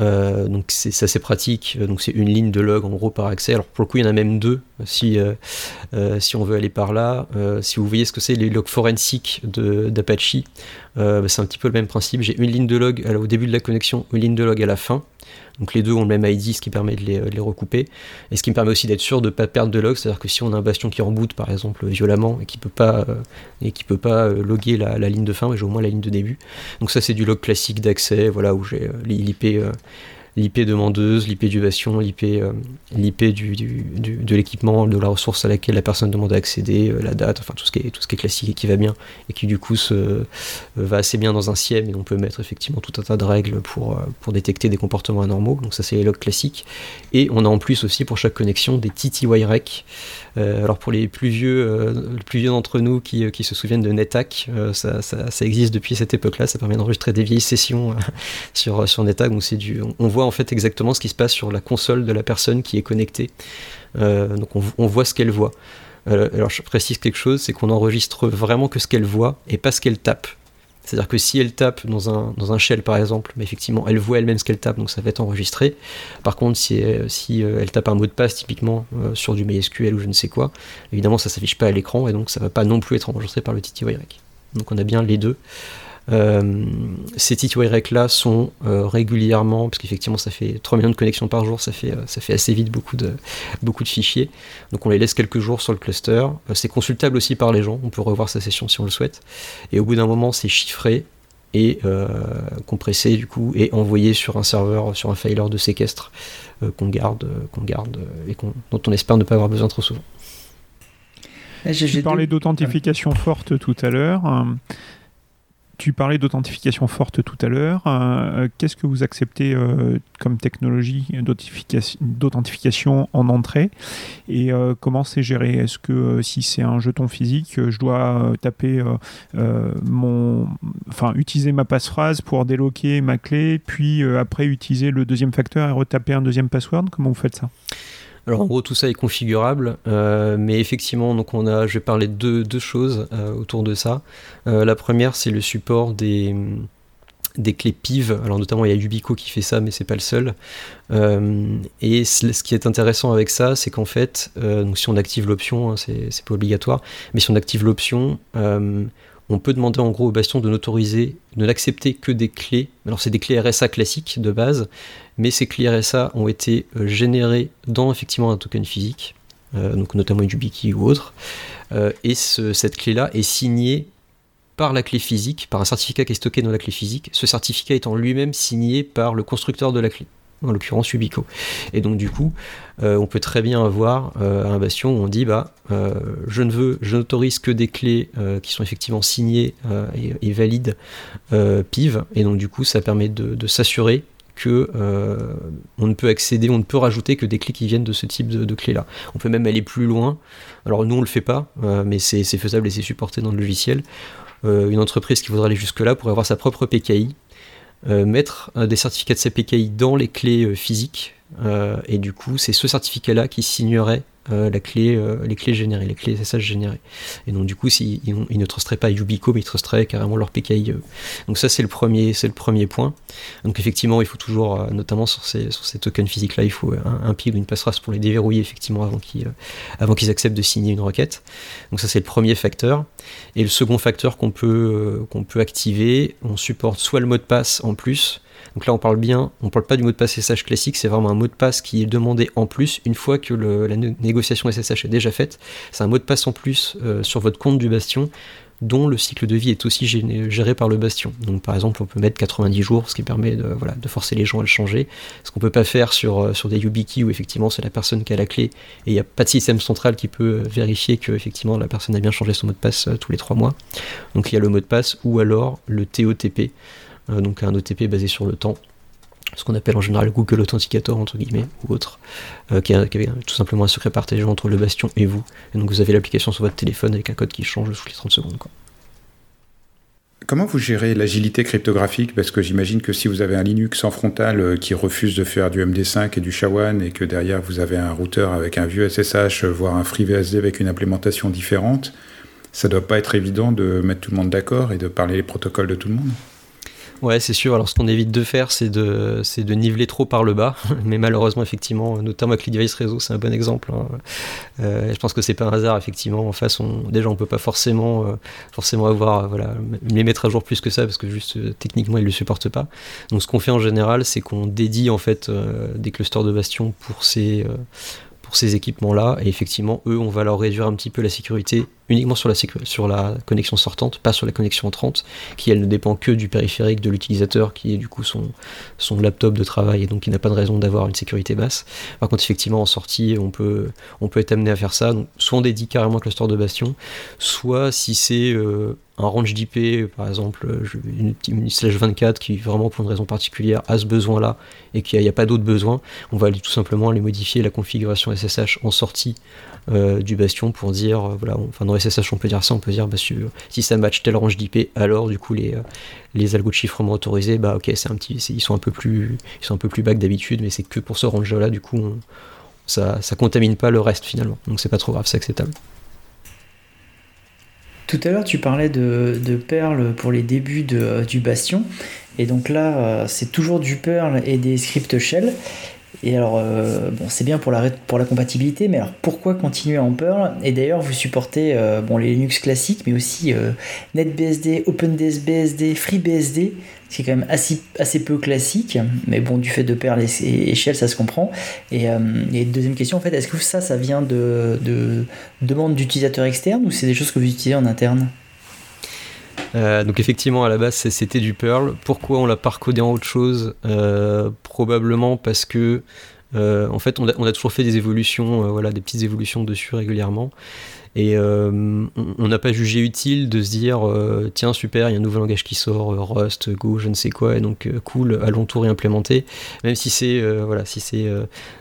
Euh, donc c'est assez pratique. Donc c'est une ligne de log en gros par accès. Alors pour le coup, il y en a même deux si, euh, si on veut aller par là. si vous voyez ce que c'est les logs forensiques d'Apache, bah, c'est un petit peu le même principe. J'ai une ligne de log au début de la connexion, une ligne de log à la fin. Donc les deux ont le même ID, ce qui permet de les, recouper. Et ce qui me permet aussi d'être sûr de ne pas perdre de log, c'est-à-dire que si on a un bastion qui reboot par exemple violemment et qui peut pas euh, et peut pas euh, loguer la, ligne de fin, j'ai au moins la ligne de début. Donc ça c'est du log classique d'accès, voilà où j'ai euh, l'IP l'IP demandeuse, l'IP du bastion, l'IP euh, du, du, de l'équipement, de la ressource à laquelle la personne demande à accéder, euh, la date, enfin tout ce, qui est, tout ce qui est classique et qui va bien, et qui du coup se, euh, va assez bien dans un SIEM, et on peut mettre effectivement tout un tas de règles pour, pour détecter des comportements anormaux, donc ça c'est les logs classiques, et on a en plus aussi pour chaque connexion des TTY-REC, alors pour les plus vieux, vieux d'entre nous qui, qui, se souviennent de NetHack, ça, ça, ça, existe depuis cette époque-là, ça permet d'enregistrer des vieilles sessions sur, sur NetHack, donc c'est du, on voit en fait exactement ce qui se passe sur la console de la personne qui est connectée. Euh, donc on, voit ce qu'elle voit. Euh, alors je précise quelque chose, c'est qu'on enregistre vraiment que ce qu'elle voit et pas ce qu'elle tape. C'est-à-dire que si elle tape dans un, dans un shell par exemple, mais effectivement elle voit elle-même ce qu'elle tape, donc ça va être enregistré. Par contre, si, si euh, elle tape un mot de passe typiquement sur du MySQL ou je ne sais quoi, évidemment ça s'affiche pas à l'écran et donc ça va pas non plus être enregistré par le TTYREC. Donc on a bien les deux. Euh, ces TTY là sont euh, régulièrement, parce qu'effectivement ça fait 3 millions de connexions par jour, ça fait, euh, ça fait assez vite beaucoup de, beaucoup de fichiers. Donc on les laisse quelques jours sur le cluster. c'est consultable aussi par les gens, on peut revoir sa session si on le souhaite. Et au bout d'un moment, c'est chiffré et compressé du coup et envoyé sur un serveur, sur un filer de séquestre qu'on garde, qu'on garde et dont on espère ne pas avoir besoin trop souvent. J'ai parlé d'authentification forte tout à l'heure. Tu parlais d'authentification forte tout à l'heure. Qu'est-ce que vous acceptez comme technologie d'authentification en entrée? Et comment c'est géré? Est-ce que si c'est un jeton physique, je dois taper mon, enfin utiliser ma passphrase pour déloquer ma clé, puis après utiliser le deuxième facteur et retaper un deuxième password? Comment vous faites ça? Alors en gros tout ça est configurable, euh, mais effectivement donc on a, je vais parler de deux choses euh, autour de ça. Euh, la première c'est le support des, des clés PIV. Alors notamment il y a Ubico qui fait ça, mais c'est pas le seul. et ce qui est intéressant avec ça, c'est qu'en fait, donc si on active l'option, hein, c'est pas obligatoire, mais si on active l'option, on peut demander en gros au Bastion de n'autoriser, de n'accepter que des clés. Alors c'est des clés RSA classiques de base, mais ces clés RSA ont été euh, générées dans effectivement un token physique, euh, donc notamment YubiKey ou autre, euh, et cette clé-là est signée par la clé physique, par un certificat qui est stocké dans la clé physique, ce certificat étant lui-même signé par le constructeur de la clé en l'occurrence Ubico. Et donc du coup, on peut très bien avoir un bastion où on dit bah je ne veux, je n'autorise que des clés qui sont effectivement signées et, valides PIV, et donc du coup ça permet de, s'assurer que on ne peut accéder, on ne peut rajouter que des clés qui viennent de ce type de, clés là. On peut même aller plus loin. Alors nous on le fait pas, mais c'est faisable et c'est supporté dans le logiciel. une entreprise qui voudrait aller jusque là pourrait avoir sa propre PKI euh, mettre des certificats de CPKI dans les clés euh, physiques. Euh, et du coup, c'est ce certificat-là qui signerait la clé, les clés générées, les clés SSH générées. Et donc du coup, ils, ne trusteraient pas Ubico, mais ils trusteraient carrément leur PKI. Donc ça, c'est le premier, c'est le premier point. Donc effectivement, il faut toujours, notamment sur ces, sur ces tokens physiques-là, il faut un, un PID ou une passphrase pour les déverrouiller effectivement avant qu'ils, avant qu'ils acceptent de signer une requête. Donc ça, c'est le premier facteur. Et le second facteur qu'on peut, qu'on peut activer, on supporte soit le mot de passe en plus, donc là, on parle bien, on parle pas du mot de passe SSH classique, c'est vraiment un mot de passe qui est demandé en plus une fois que la négociation SSH est déjà faite. C'est un mot de passe en plus euh, sur votre compte du Bastion dont le cycle de vie est aussi géré par le bastion. Donc par exemple, on peut mettre 90 jours, ce qui permet de, forcer les gens à le changer. Ce qu'on peut pas faire sur, euh, des YubiKey où effectivement c'est la personne qui a la clé et il n'y a pas de système central qui peut vérifier que effectivement la personne a bien changé son mot de passe euh, tous les 3 mois. Donc il y a le mot de passe ou alors le TOTP, euh, donc un OTP basé sur le temps, ce qu'on appelle en général Google Authenticator entre guillemets ou autre, euh, qui, est, tout simplement un secret partagé entre le bastion et vous. Et donc vous avez l'application sur votre téléphone avec un code qui change toutes les 30 secondes. Comment vous gérez l'agilité cryptographique? Parce que j'imagine que si vous avez un Linux en frontal euh, qui refuse de faire du MD5 et du SHA-1 et que derrière vous avez un routeur avec un vieux SSH, voire un FreeBSD avec une implémentation différente, ça doit pas être évident de mettre tout le monde d'accord et de parler les protocoles de tout le monde? Ouais, c'est sûr. Alors, ce qu'on évite de faire, c'est de, c'est de niveler trop par le bas. Mais malheureusement, effectivement, notamment avec les device réseau, c'est un bon exemple. Hein. Euh, je pense que c'est pas un hasard, effectivement. En face, on, déjà, on peut pas forcément, euh, forcément avoir, voilà, les mettre à jour plus que ça, parce que juste euh, techniquement, ils le supportent pas. Donc, ce qu'on fait en général, c'est qu'on dédie en fait des clusters de bastion pour ces pour ces équipements-là. Et effectivement, eux, on va leur réduire un petit peu la sécurité uniquement sur la, connexion sortante, pas sur la connexion entrante, qui elle ne dépend que du périphérique de l'utilisateur, qui est du coup son, laptop de travail, et donc il n'a pas de raison d'avoir une sécurité basse. Par contre, effectivement, en sortie, on peut, on peut être amené à faire ça. Donc, soit on dédie carrément un cluster de bastion, soit si c'est euh, un range d'IP, par exemple, une, une, slash 24 qui vraiment pour une raison particulière a ce besoin-là et qu'il n'y a, pas d'autres besoins, on va tout simplement aller modifier la configuration SSH en sortie euh, du bastion pour dire, euh, voilà, enfin dans SSH on peut dire ça, on peut dire bah, si, ça match tel range d'IP, alors du coup les, euh, les algos de chiffrement autorisés, bah ok, c'est un petit, ils sont un peu plus, ils sont un peu plus bas que d'habitude, mais c'est que pour ce range là, du coup, ça, ça contamine pas le reste finalement, donc c'est pas trop grave, c'est acceptable. Tout à l'heure, tu parlais de, de, Perl pour les débuts de, du Bastion. Et donc là, c'est toujours du Perl et des scripts shell. Et alors, euh, bon, c'est bien pour la, pour la compatibilité, mais alors pourquoi continuer en Perl? Et d'ailleurs, vous supportez euh, bon, les Linux classiques, mais aussi euh, NetBSD, OpenDSBSD, FreeBSD, ce qui est quand même assez, assez peu classique, mais bon, du fait de Perl et, Shell, ça se comprend. Et, deuxième question, en fait, est-ce que ça, ça vient de, de demandes d'utilisateurs externes ou c'est des choses que vous utilisez en interne? Euh, donc effectivement à la base c'était du Perl. Pourquoi on l'a pas recodé en autre chose? Euh, Probablement parce que euh, en fait on a, toujours fait des évolutions, voilà, des petites évolutions dessus régulièrement. Et on n'a pas jugé utile de se dire tiens super, il y a un nouveau langage qui sort, Rust, Go, je ne sais quoi, et donc cool, allons tout réimplémenter. Même si c'est voilà, si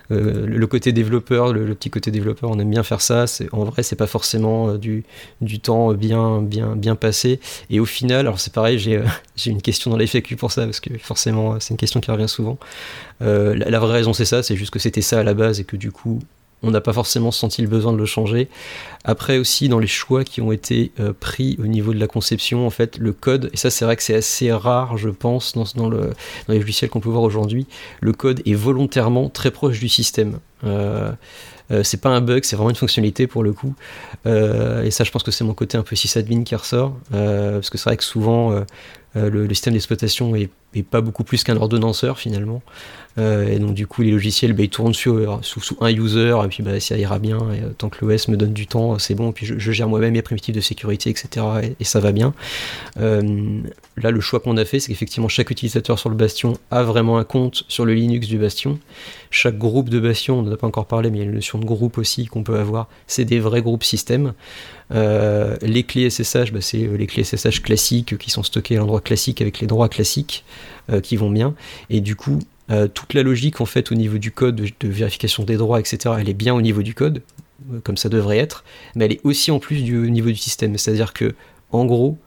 le côté développeur, le, petit côté développeur, on aime bien faire ça. En vrai, c'est pas forcément du, du temps bien, bien, bien passé. Et au final, alors c'est pareil, j'ai une question dans les FAQ pour ça, parce que forcément, c'est une question qui revient souvent. la, la, vraie raison, c'est ça, c'est juste que c'était ça à la base et que du coup, on n'a pas forcément senti le besoin de le changer. Après aussi dans les choix qui ont été euh, pris au niveau de la conception, en fait, le code, et ça c'est vrai que c'est assez rare, je pense, dans, le, dans les logiciels qu'on peut voir aujourd'hui, le code est volontairement très proche du système. Euh, euh, c'est pas un bug, c'est vraiment une fonctionnalité pour le coup. et ça, je pense que c'est mon côté un peu sysadmin qui ressort, parce que c'est vrai que souvent le, système d'exploitation est, pas beaucoup plus qu'un ordonnanceur finalement. Euh, et donc du coup les logiciels bah, ils tournent sur, sous, un user et puis bah, ça ira bien et, euh, tant que l'OS me donne du temps c'est bon et puis je, gère moi-même mes primitives de sécurité etc et, ça va bien euh, là le choix qu'on a fait c'est qu'effectivement chaque utilisateur sur le Bastion a vraiment un compte sur le Linux du Bastion chaque groupe de Bastion on n'en a pas encore parlé mais il y a une notion de groupe aussi qu'on peut avoir c'est des vrais groupes système les clés SSH bah, c'est les clés SSH classiques qui sont stockées à l'endroit classique avec les droits classiques qui vont bien et du coup euh, toute la logique en fait au niveau du code de, vérification des droits, etc., elle est bien au niveau du code, euh, comme ça devrait être, mais elle est aussi en plus du au niveau du système. C'est-à-dire que, en gros,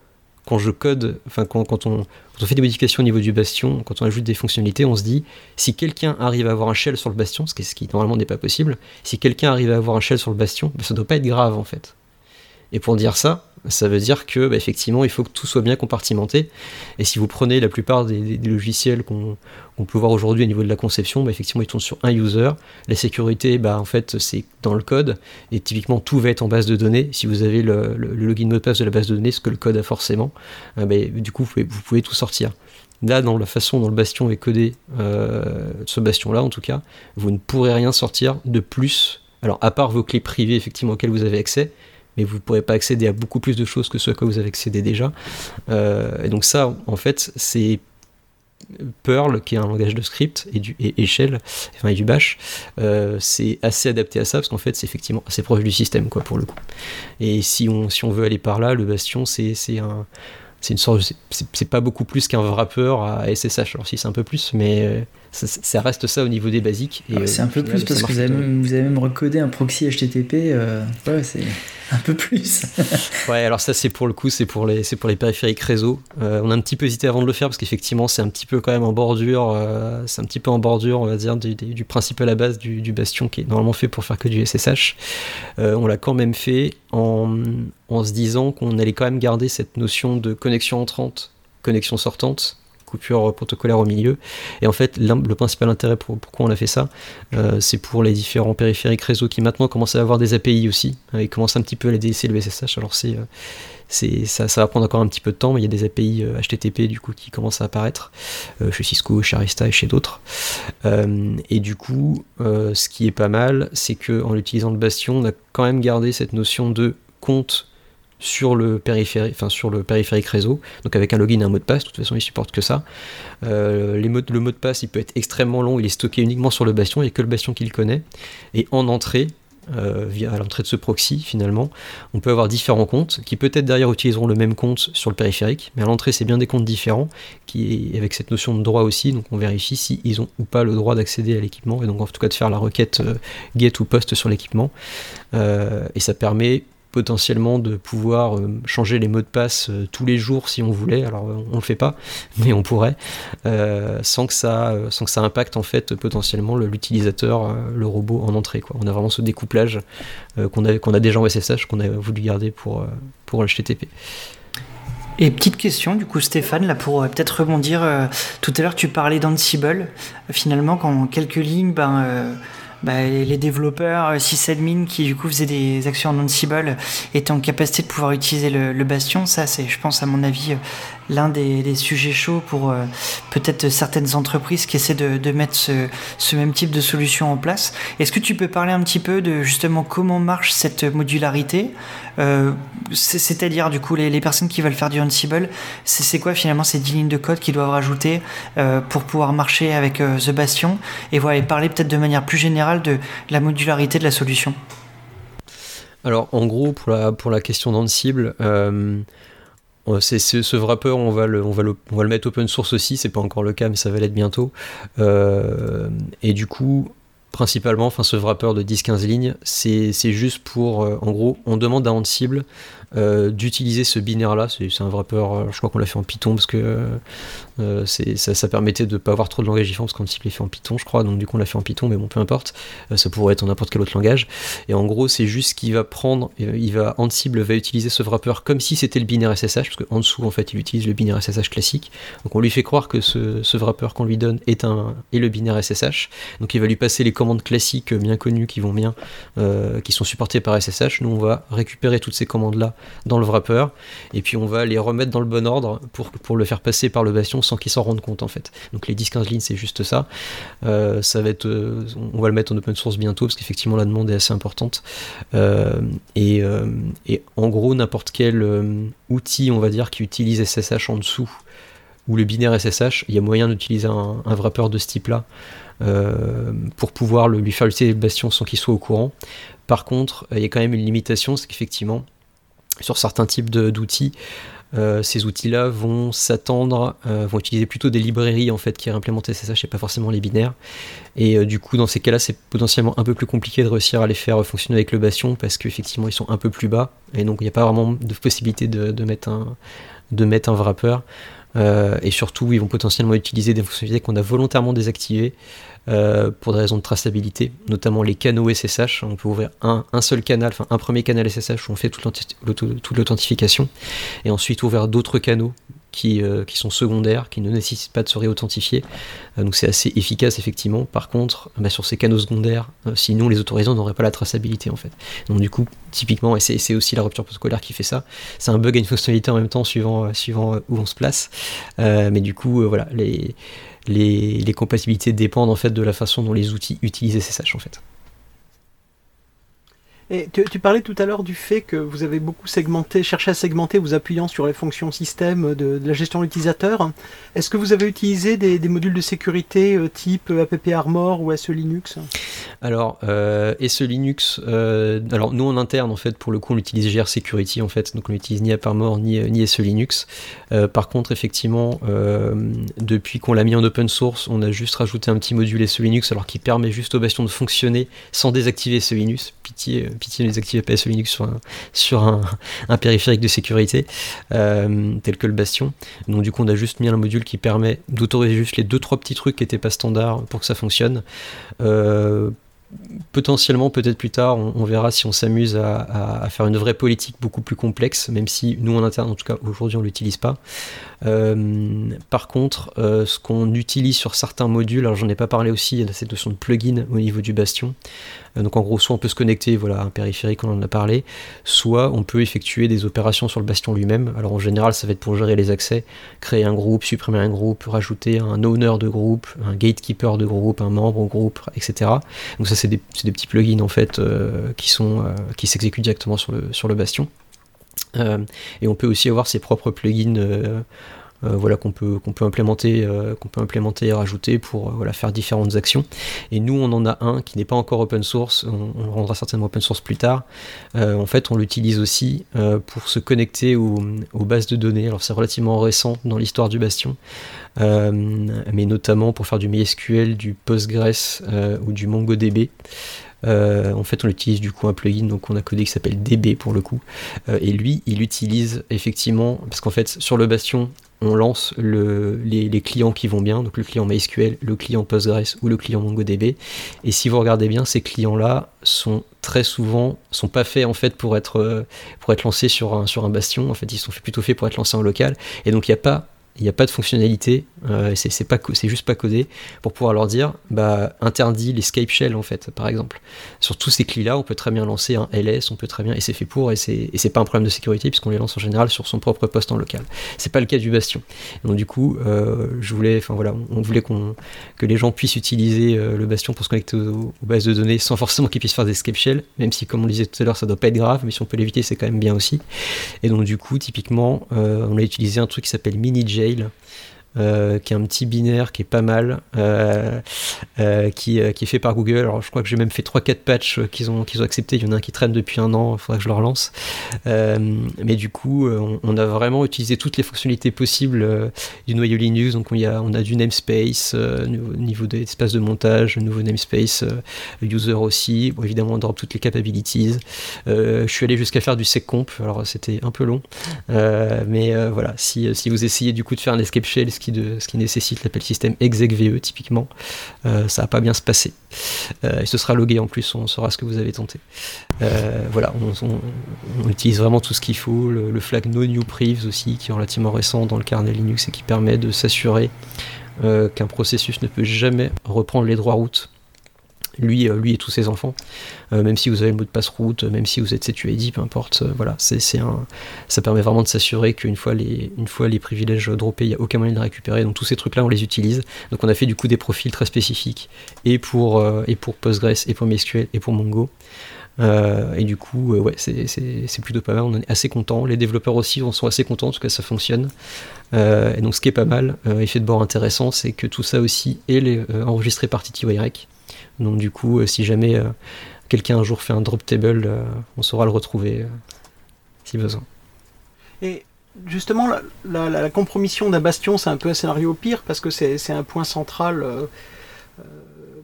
quand je code, enfin quand, quand, on, fait des modifications au niveau du bastion, quand on ajoute des fonctionnalités, on se dit si quelqu'un arrive à avoir un shell sur le bastion, ce qui, normalement n'est pas possible, si quelqu'un arrive à avoir un shell sur le bastion, ben, ça ne doit pas être grave en fait. Et pour dire ça, ça veut dire que bah, effectivement il faut que tout soit bien compartimenté. Et si vous prenez la plupart des, logiciels qu'on peut voir aujourd'hui au niveau de la conception, bah, effectivement ils tournent sur un user. La sécurité, bah, en fait c'est dans le code. Et typiquement tout va être en base de données. Si vous avez le, login mot de passe de la base de données, ce que le code a forcément, euh, du coup vous pouvez, tout sortir. Là, dans la façon dont le bastion est codé, euh, ce bastion-là en tout cas, vous ne pourrez rien sortir de plus. Alors, à part vos clés privées, effectivement, auxquelles vous avez accès, mais vous ne pourrez pas accéder à beaucoup plus de choses que ce à quoi vous avez accédé déjà. Euh, et donc ça, en fait, c'est Perl, qui est un langage de script, et, du, et, Shell, enfin et du Bash, euh, c'est assez adapté à ça, parce qu'en fait, c'est effectivement assez proche du système, quoi, pour le coup. Et si on, si on veut aller par là, le Bastion, c'est un c'est c'est pas beaucoup plus qu'un wrapper à SSH. Alors si c'est un peu plus, mais euh, ça, reste ça au niveau des basiques. Ah, c'est un peu plus parce que vous avez, même, vous avez, même, recodé un proxy HTTP. Euh, ouais, c'est un peu plus. ouais, alors ça c'est pour le coup, c'est pour les, c'est pour les périphériques réseau. Euh, on a un petit peu hésité avant de le faire parce qu'effectivement c'est un petit peu quand même en bordure, c'est un petit peu en bordure, on va dire, du, du principe à la base du, du, bastion qui est normalement fait pour faire que du SSH. on l'a quand même fait en, en se disant qu'on allait quand même garder cette notion de connexion entrante, connexion sortante, coupure protocolaire au milieu. Et en fait, le principal intérêt pour pourquoi on a fait ça, euh, c'est pour les différents périphériques réseau qui maintenant commencent à avoir des API aussi. Hein, ils commencent un petit peu à la DSC le SSH. Alors c'est euh, c'est ça, ça, va prendre encore un petit peu de temps, mais il y a des API HTTP euh, du coup qui commencent à apparaître chez Cisco, chez Arista et chez d'autres. et du coup, ce qui est pas mal, c'est que en utilisant le Bastion, on a quand même gardé cette notion de compte sur le périphérique, enfin sur le périphérique réseau, donc avec un login et un mot de passe. De toute façon, il supporte que ça. Euh, les le mot de passe, il peut être extrêmement long. Il est stocké uniquement sur le bastion. Il n'y a que le bastion qui le connaît. Et en entrée, euh, via l'entrée de ce proxy finalement, on peut avoir différents comptes qui peut-être derrière utiliseront le même compte sur le périphérique, mais à l'entrée c'est bien des comptes différents qui avec cette notion de droit aussi, donc on vérifie s'ils ils ont ou pas le droit d'accéder à l'équipement et donc en tout cas de faire la requête euh, get ou post sur l'équipement et ça permet potentiellement de pouvoir euh, changer les mots de passe euh, tous les jours si on voulait. Alors euh, on le fait pas, mais on pourrait, sans que ça, sans que ça impacte en fait potentiellement l'utilisateur, le robot en entrée. Quoi. On a vraiment ce découplage qu'on a, qu'on a déjà en SSH qu'on a voulu garder pour pour HTTP. Et petite question, du coup, Stéphane, là, pour peut-être rebondir, tout à l'heure, tu parlais d'Ansible. Finalement, quand quelques lignes, ben, bah, les développeurs euh, sysadmin qui du coup faisaient des actions en Ansible étaient en capacité de pouvoir utiliser le, le Bastion. Ça, c'est, je pense, à mon avis, l'un des, sujets chauds pour euh, peut-être certaines entreprises qui essaient de, mettre ce, même type de solution en place. Est-ce que tu peux parler un petit peu de justement comment marche cette modularité euh, C'est-à-dire du coup les, personnes qui veulent faire du Ansible, c'est quoi finalement ces 10 lignes de code qu'ils doivent rajouter euh, pour pouvoir marcher avec The Bastion et, voilà, et parler peut-être de manière plus générale de la modularité de la solution? Alors en gros, pour la, pour la question d'Ansible, c'est, ce wrapper, on va, le, on, va le, on va le mettre open source aussi, c'est pas encore le cas, mais ça va l'être bientôt. Euh, et du coup, principalement, enfin, ce wrapper de 10-15 lignes, c'est, juste pour, euh, en gros, on demande à Ansible euh, d'utiliser ce binaire-là. C'est, un wrapper, euh, je crois qu'on l'a fait en Python parce que euh, ça, ça, permettait de ne pas avoir trop de langage différent parce qu'Ansible est fait en Python, je crois. Donc du coup, on l'a fait en Python, mais bon, peu importe. ça pourrait être en n'importe quel autre langage. Et en gros, c'est juste qu'il va prendre, il va, va utiliser ce wrapper comme si c'était le binaire SSH, parce qu'en dessous, en fait, il utilise le binaire SSH classique. Donc on lui fait croire que ce, ce wrapper qu'on lui donne est, un, est le binaire SSH. Donc il va lui passer les commandes classiques bien connues qui vont bien, qui sont supportées par SSH. Nous, on va récupérer toutes ces commandes-là dans le wrapper, et puis on va les remettre dans le bon ordre pour, pour le faire passer par le bastion sans qu'ils s'en rendent compte en fait. Donc les 10-15 lignes c'est juste ça. Euh, ça va être, euh, on va le mettre en open source bientôt parce qu'effectivement la demande est assez importante. Euh, et, en gros n'importe quel outil on va dire qui utilise SSH en dessous ou le binaire SSH, il y a moyen d'utiliser un, wrapper de ce type là. pour pouvoir lui faire utiliser le bastion sans qu'il soit au courant. Par contre, il y a quand même une limitation, c'est qu'effectivement, sur certains types d'outils, euh, ces outils-là vont s'attendre, euh, vont utiliser plutôt des librairies en fait qui réimplémentent SSH et pas forcément les binaires. Et euh, du coup, dans ces cas-là, c'est potentiellement un peu plus compliqué de réussir à les faire fonctionner avec le Bastion parce qu'effectivement, ils sont un peu plus bas et donc il n'y a pas vraiment de possibilité de, mettre un de mettre un wrapper. Et surtout, ils vont potentiellement utiliser des fonctionnalités qu'on a volontairement désactivées. Euh, pour des raisons de traçabilité, notamment les canaux SSH. On peut ouvrir un, seul canal, enfin un premier canal SSH où on fait toute l'authentification, et ensuite ouvrir d'autres canaux qui, euh, qui, sont secondaires, qui ne nécessitent pas de se réauthentifier. Euh, donc c'est assez efficace effectivement. Par contre, bah, sur ces canaux secondaires, si nous les autorisons, on n'aurait pas la traçabilité en fait. Donc du coup, typiquement, et c'est aussi la rupture protocolaire qui fait ça, c'est un bug et une fonctionnalité en même temps suivant, où on se place. mais du coup, voilà, les les, compatibilités dépendent en fait de la façon dont les outils utilisent SSH en fait. Et tu, parlais tout à l'heure du fait que vous avez beaucoup segmenté, cherché à segmenter vous appuyant sur les fonctions système de, la gestion de l'utilisateur. Est-ce que vous avez utilisé des, modules de sécurité euh, type AppArmor ou SE Linux? Alors, euh, SE Linux, euh, alors nous en interne en fait, pour le coup on utilise GR Security en fait, donc on n'utilise ni AppArmor ni, ni SE Linux. par contre, effectivement, depuis qu'on l'a mis en open source, on a juste rajouté un petit module SE Linux alors qui permet juste au Bastion de fonctionner sans désactiver SE Linux. Pitié pitié de les activer PSE Linux sur un, sur un, périphérique de sécurité euh, tel que le Bastion. Donc du coup on a juste mis un module qui permet d'autoriser juste les deux trois petits trucs qui n'étaient pas standards pour que ça fonctionne. Euh, potentiellement, peut-être plus tard, on, verra si on s'amuse à, faire une vraie politique beaucoup plus complexe, même si nous en interne, en tout cas aujourd'hui, on l'utilise pas. Euh, par contre, ce qu'on utilise sur certains modules, alors j'en ai pas parlé aussi, il y a cette notion de plugin au niveau du bastion. Euh, donc en gros, soit on peut se connecter, voilà, un périphérique, on en a parlé, soit on peut effectuer des opérations sur le bastion lui-même. Alors en général, ça va être pour gérer les accès, créer un groupe, supprimer un groupe, rajouter un owner de groupe, un gatekeeper de groupe, un membre au groupe, etc. Donc ça, c'est des, petits plugins en fait qui sont qui s'exécutent directement sur le, bastion. Euh, et on peut aussi avoir ses propres plugins euh, euh, voilà, qu'on peut, implémenter, qu'on peut implémenter et rajouter pour voilà, faire différentes actions. Et nous, on en a un qui n'est pas encore open source, on, le rendra certainement open source plus tard. en fait, on l'utilise aussi pour se connecter aux, bases de données. Alors, c'est relativement récent dans l'histoire du Bastion, mais notamment pour faire du MySQL, du Postgres ou du MongoDB. Euh, en fait, on utilise du coup un plugin donc on a codé qui s'appelle DB pour le coup. Euh, et lui, il utilise effectivement, parce qu'en fait, sur le Bastion, on lance les, clients qui vont bien, donc le client MySQL, le client Postgres ou le client MongoDB. Et si vous regardez bien, ces clients-là sont très souvent sont pas faits en fait pour être être lancés sur un sur un bastion. En fait, ils sont plutôt faits pour être lancés en local. Et donc il n'y a pas il n'y a pas de fonctionnalité, euh, c'est pas juste pas codé pour pouvoir leur dire bah interdit les Skype Shell en fait par exemple. Sur tous ces clés là, on peut très bien lancer un LS, on peut très bien et c'est fait pour et c'est pas un problème de sécurité puisqu'on les lance en général sur son propre poste en local. C'est pas le cas du Bastion. Donc du coup, euh, je voulais enfin voilà, on voulait que les gens puissent utiliser euh, le Bastion pour se connecter aux, bases de données sans forcément qu'ils puissent faire des Skype Shell, même si comme on disait tout à l'heure, ça doit pas être grave, mais si on peut l'éviter, c'est quand même bien aussi. Et donc du coup, typiquement, on a utilisé un truc qui s'appelle MiniJ jail euh, qui est un petit binaire qui est pas mal, euh, euh, qui, est fait par Google. Alors je crois que j'ai même fait 3-4 patchs qu'ils ont, qu'ils ont accepté. Il y en a un qui traîne depuis un an, il faudrait que je le relance. mais du coup, on, a vraiment utilisé toutes les fonctionnalités possibles du noyau Linux. Donc on, a, on a du namespace, au niveau des espaces de montage, nouveau namespace, user aussi. Évidemment, on drop toutes les capabilities. je suis allé jusqu'à faire du seccomp. Alors c'était un peu long. mais voilà, si, si vous essayez du coup de faire un escape shell, ce qui nécessite l'appel système execve typiquement, euh, ça va pas bien se passer. Euh, et ce sera logué en plus, on saura ce que vous avez tenté. Euh, voilà, on, utilise vraiment tout ce qu'il faut, le, flag no new privs aussi, qui est relativement récent dans le kernel Linux et qui permet de s'assurer qu'un processus ne peut jamais reprendre les droits routes lui, euh, lui et tous ses enfants, euh, même si vous avez le mot de passe route, même si vous êtes CTUID, peu importe, euh, voilà, c'est, un, ça permet vraiment de s'assurer qu'une fois les, une fois les privilèges droppés, il n'y a aucun moyen de les récupérer, donc tous ces trucs-là, on les utilise. Donc on a fait du coup des profils très spécifiques, et pour, et pour Postgres, et pour MySQL, et pour Mongo. et du coup, c'est, plutôt pas mal, on est assez content. Les développeurs aussi sont assez contents, en tout cas ça fonctionne. et donc ce qui est pas mal, effet de bord intéressant, c'est que tout ça aussi est enregistré par TTYREC. Donc du coup, euh, si jamais euh, quelqu'un un jour fait un drop table, euh, on saura le retrouver si besoin. Et justement, la, compromission d'un bastion, c'est un peu un scénario pire parce que c'est un point central.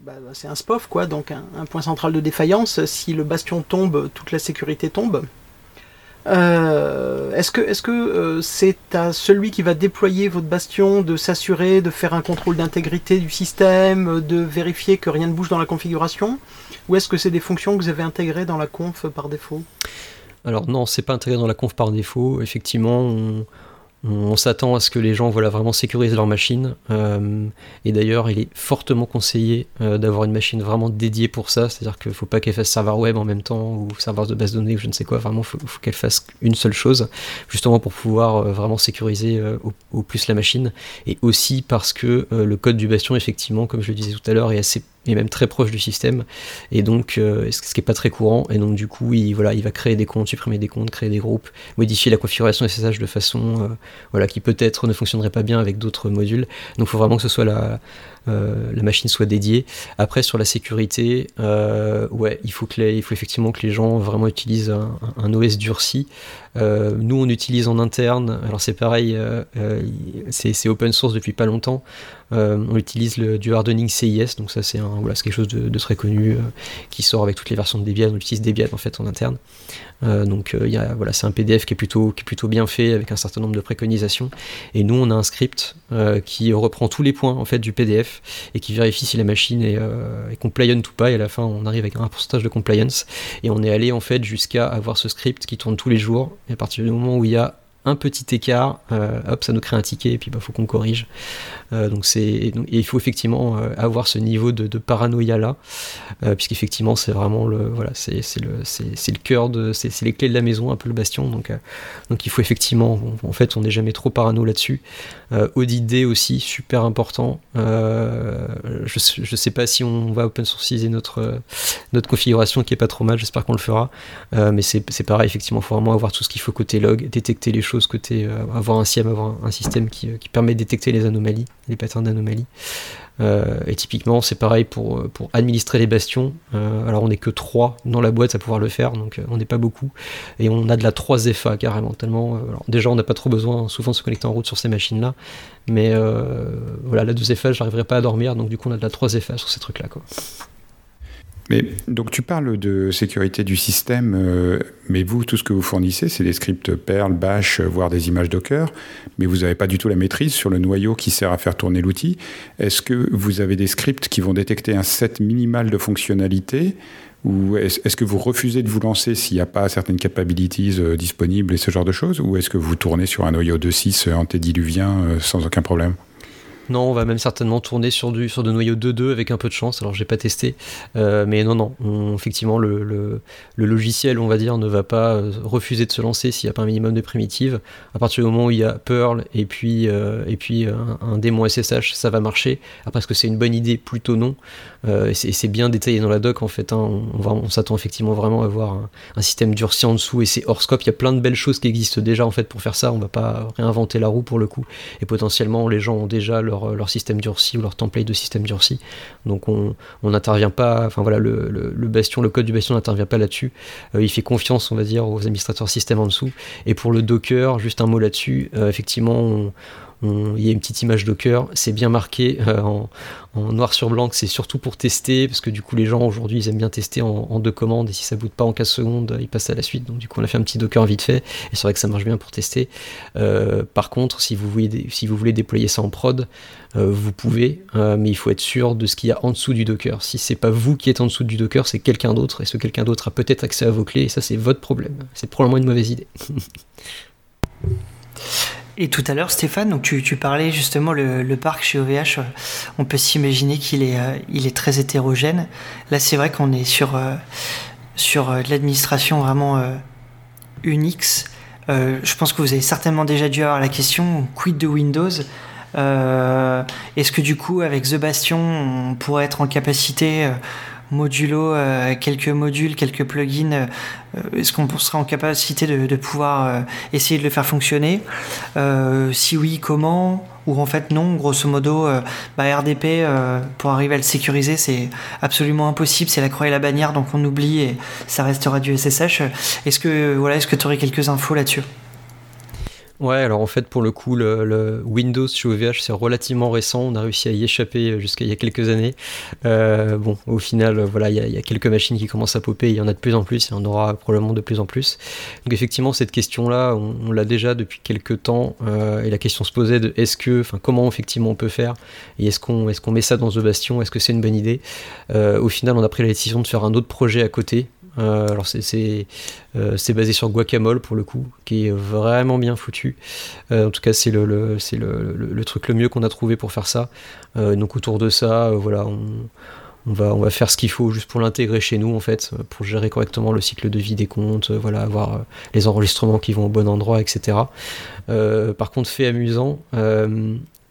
Bah, c'est un SPOF, quoi, donc un, point central de défaillance. Si le bastion tombe, toute la sécurité tombe. Euh, est-ce que euh, c'est à celui qui va déployer votre bastion de s'assurer de faire un contrôle d'intégrité du système, de vérifier que rien ne bouge dans la configuration, ou est-ce que c'est des fonctions que vous avez intégrées dans la conf par défaut? Alors non, c'est pas intégré dans la conf par défaut. Effectivement, on, on s'attend à ce que les gens voilà, vraiment sécuriser leur machine. Euh, et d'ailleurs, il est fortement conseillé euh, d'avoir une machine vraiment dédiée pour ça. C'est-à-dire qu'il ne faut pas qu'elle fasse serveur web en même temps ou serveur de base de données ou je ne sais quoi. Vraiment, il faut, qu'elle fasse une seule chose, justement pour pouvoir euh, vraiment sécuriser au, plus la machine. Et aussi parce que le code du bastion, effectivement, comme je le disais tout à l'heure, est assez et même très proche du système, et donc euh, ce qui n'est pas très courant, et donc du coup il, voilà, il va créer des comptes, supprimer des comptes, créer des groupes, modifier la configuration SSH de façon euh, voilà, qui peut-être ne fonctionnerait pas bien avec d'autres modules, donc il faut vraiment que ce soit la, euh, la machine soit dédiée. Après, sur la sécurité, euh, ouais, il faut, que il faut effectivement que les gens vraiment utilisent un, OS durci. Euh, nous, on utilise en interne, alors c'est pareil, c'est open source depuis pas longtemps. on utilise le, du hardening CIS, donc ça c'est voilà, quelque chose de, très connu qui sort avec toutes les versions de Debian. On utilise Debian en fait en interne. Donc voilà, c'est un PDF qui est, plutôt, qui est plutôt bien fait avec un certain nombre de préconisations. Et nous, on a un script qui reprend tous les points en fait du PDF et qui vérifie si la machine est, est compliant ou pas. Et à la fin, on arrive avec un pourcentage de compliance. Et on est allé en fait jusqu'à avoir ce script qui tourne tous les jours. Et à partir du moment où il y a un petit écart, euh, hop, ça nous crée un ticket et puis il bah, faut qu'on corrige. Euh, donc c'est et il faut effectivement euh, avoir ce niveau de, paranoïa là, puisqu'effectivement c'est vraiment le voilà c'est le c'est le cœur de c'est les clés de la maison un peu le bastion donc donc il faut effectivement en fait on n'est jamais trop parano là-dessus. audit D aussi super important. je je sais pas si on va open sourciser notre notre configuration qui est pas trop mal, j'espère qu'on le fera, mais c'est pareil effectivement il faut vraiment avoir tout ce qu'il faut côté log, détecter les choses côté euh, avoir un avoir un système qui, qui, permet de détecter les anomalies, les patterns d'anomalies. Euh, et typiquement, c'est pareil pour, pour administrer les bastions. Euh, alors, on n'est que 3 dans la boîte à pouvoir le faire, donc on n'est pas beaucoup. Et on a de la 3FA carrément, tellement. déjà, on n'a pas trop besoin souvent de se connecter en route sur ces machines-là. Mais voilà, la 2FA, j'arriverai pas à dormir, donc du coup, on a de la 3FA sur ces trucs-là. Quoi. Mais donc tu parles de sécurité du système, euh, mais vous, tout ce que vous fournissez, c'est des scripts Perl, Bash, voire des images Docker, mais vous n'avez pas du tout la maîtrise sur le noyau qui sert à faire tourner l'outil. Est-ce que vous avez des scripts qui vont détecter un set minimal de fonctionnalités ou est-ce que vous refusez de vous lancer s'il n'y a pas certaines capabilities euh, disponibles et ce genre de choses Ou est-ce que vous tournez sur un noyau de 6 antédiluvien euh, sans aucun problème? Non, on va même certainement tourner sur, du, sur de noyaux 2.2 avec un peu de chance. Alors, j'ai pas testé. Euh, mais non, non. effectivement, le, logiciel, on va dire, ne va pas euh, refuser de se lancer s'il n'y a pas un minimum de primitives. À partir du moment où il y a Perl et puis, euh, un, démon SSH, ça va marcher. Après, est-ce que c'est une bonne idée? Plutôt non. et c'est bien détaillé dans la doc, en fait. Hein. On, s'attend effectivement vraiment à avoir un, un, système durci en dessous et c'est hors scope. Il y a plein de belles choses qui existent déjà, en fait, pour faire ça. On va pas réinventer la roue pour le coup. Et potentiellement, les gens ont déjà leur euh, leur, système durci ou leur template de système durci. Donc on n'intervient pas, enfin voilà, le, le, bastion, le code du bastion n'intervient pas là-dessus. Euh, il fait confiance, on va dire, aux administrateurs système en dessous. Et pour le Docker, juste un mot là-dessus, euh, effectivement, on, il y a une petite image Docker, c'est bien marqué euh, en, noir sur blanc, c'est surtout pour tester, parce que du coup les gens aujourd'hui ils aiment bien tester en, deux commandes, et si ça boot pas en 15 secondes, ils passent à la suite. Donc du coup on a fait un petit Docker vite fait, et c'est vrai que ça marche bien pour tester. Euh, par contre, si vous, voulez, si vous voulez déployer ça en prod, euh, vous pouvez, mais il faut être sûr de ce qu'il y a en dessous du Docker. Si c'est pas vous qui êtes en dessous du Docker, c'est quelqu'un d'autre, et ce quelqu'un d'autre a peut-être accès à vos clés, et ça c'est votre problème. C'est probablement une mauvaise idée. Et tout à l'heure, Stéphane, donc tu, parlais justement le, parc chez OVH, euh, on peut s'imaginer qu'il est, euh, il est très hétérogène. Là, c'est vrai qu'on est sur, euh, sur l'administration vraiment Unix. je pense que vous avez certainement déjà dû avoir la question quid de Windows? Est-ce que du coup, avec The Bastion, on pourrait être en capacité modulo euh, quelques modules, quelques plugins, euh, est-ce qu'on sera en capacité de, pouvoir euh, essayer de le faire fonctionner? Si oui, comment? Ou en fait non, grosso modo, bah, RDP, pour arriver à le sécuriser, c'est absolument impossible, c'est la croix et la bannière, donc on oublie et ça restera du SSH. Est-ce que voilà, est-ce que tu aurais quelques infos là-dessus? Ouais, alors en fait, pour le coup, le, Windows chez OVH, c'est relativement récent. On a réussi à y échapper jusqu'à il y a quelques années. Euh, bon, au final, voilà, il y, a, quelques machines qui commencent à popper. Il y en a de plus en plus. Il y en aura probablement de plus en plus. Donc, effectivement, cette question-là, on, l'a déjà depuis quelques temps. Euh, et la question se posait de est-ce que, enfin, comment effectivement on peut faire Et est-ce qu'on est met ça dans The Bastion? Est-ce que c'est une bonne idée? Euh, Au final, on a pris la décision de faire un autre projet à côté euh, alors euh, c'est basé sur Guacamole pour le coup, qui est vraiment bien foutu. Euh, en tout cas c'est le, le, le, le, truc le mieux qu'on a trouvé pour faire ça. donc autour de ça, voilà, on, on, va, on va faire ce qu'il faut juste pour l'intégrer chez nous en fait, pour gérer correctement le cycle de vie des comptes, voilà, avoir les enregistrements qui vont au bon endroit, etc. par contre fait amusant,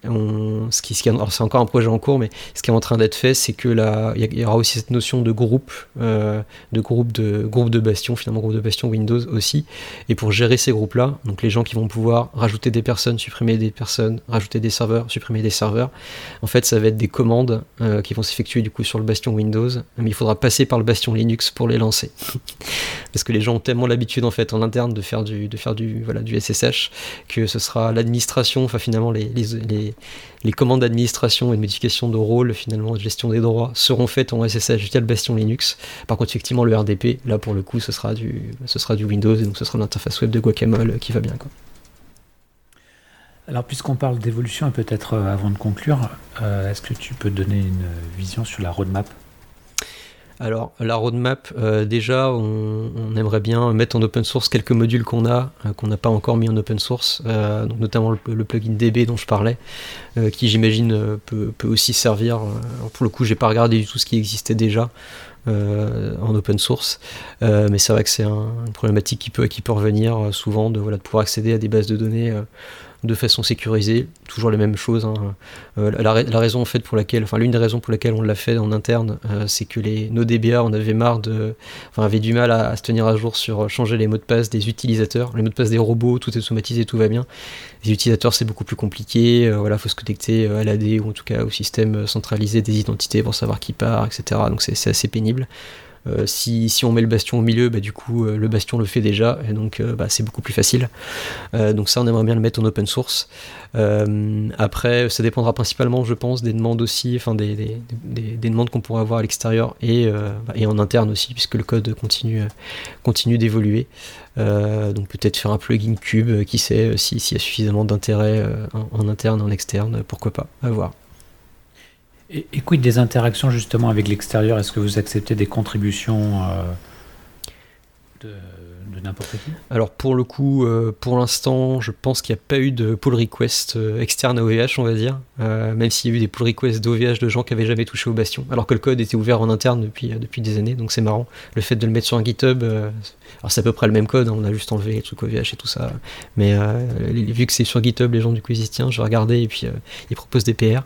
ce qui, c'est encore un projet en cours, mais ce qui est en train d'être fait, c'est que là, il y, aura aussi cette notion de groupe, euh, de groupe de groupe de bastion, finalement groupe de bastion Windows aussi. Et pour gérer ces groupes-là, donc les gens qui vont pouvoir rajouter des personnes, supprimer des personnes, rajouter des serveurs, supprimer des serveurs. En fait, ça va être des commandes euh, qui vont s'effectuer du coup sur le bastion Windows, mais il faudra passer par le bastion Linux pour les lancer, parce que les gens ont tellement l'habitude en fait en interne de faire du, de faire du, voilà, du SSH que ce sera l'administration, enfin finalement les, commandes d'administration et de modification de rôle, finalement, de gestion des droits, seront faites en SSH via le bastion Linux. Par contre, effectivement, le RDP, là, pour le coup, ce sera du, ce sera du Windows, et donc ce sera l'interface web de Guacamole qui va bien. Alors, puisqu'on parle d'évolution, peut-être euh, avant de conclure, euh, est-ce que tu peux donner une vision sur la roadmap? Alors, la roadmap, euh, déjà, on, aimerait bien mettre en open source quelques modules qu'on a, euh, qu'on n'a pas encore mis en open source, euh, donc notamment le, plugin DB dont je parlais, qui j'imagine peut, aussi servir. pour le coup, j'ai pas regardé du tout ce qui existait déjà. en open source, mais c'est vrai que c'est une problématique qui peut, qui peut revenir souvent de, pouvoir accéder à des bases de données de façon sécurisée, toujours les mêmes choses. Hein. Euh, la, raison en fait pour laquelle, enfin l'une des raisons pour laquelle on l'a fait en interne, euh, c'est que les, nos DBA on avait marre de, enfin avait du mal à, se tenir à jour sur changer les mots de passe des utilisateurs, les mots de passe des robots, tout est automatisé, tout va bien. Les utilisateurs c'est beaucoup plus compliqué, euh, voilà, faut se connecter à l'AD ou en tout cas au système centralisé des identités pour savoir qui part, etc. Donc c'est assez pénible. Euh, si, on met le bastion au milieu, bah, du coup euh, le bastion le fait déjà, et donc euh, bah, c'est beaucoup plus facile. donc ça on aimerait bien le mettre en open source. après ça dépendra principalement je pense des demandes aussi, enfin des, demandes qu'on pourra avoir à l'extérieur et, bah, et, en interne aussi, puisque le code continue, d'évoluer. donc peut-être faire un plugin cube, qui sait, s'il y a suffisamment d'intérêt en, en, interne, en externe, pourquoi pas, à voir. Et, quid des interactions justement avec l'extérieur? Est-ce que vous acceptez des contributions euh, de, n'importe qui Alors pour le coup, euh, pour l'instant, je pense qu'il n'y a pas eu de pull request euh, externe à OVH, on va dire, euh, même s'il y a eu des pull requests d'OVH de gens qui avaient jamais touché au Bastion, alors que le code était ouvert en interne depuis, depuis des années, donc c'est marrant. Le fait de le mettre sur un GitHub, alors c'est à peu près le même code, hein, on a juste enlevé les trucs OVH et tout ça, mais vu que c'est sur GitHub, les gens du coup ils je vais regarder et puis ils proposent des PR.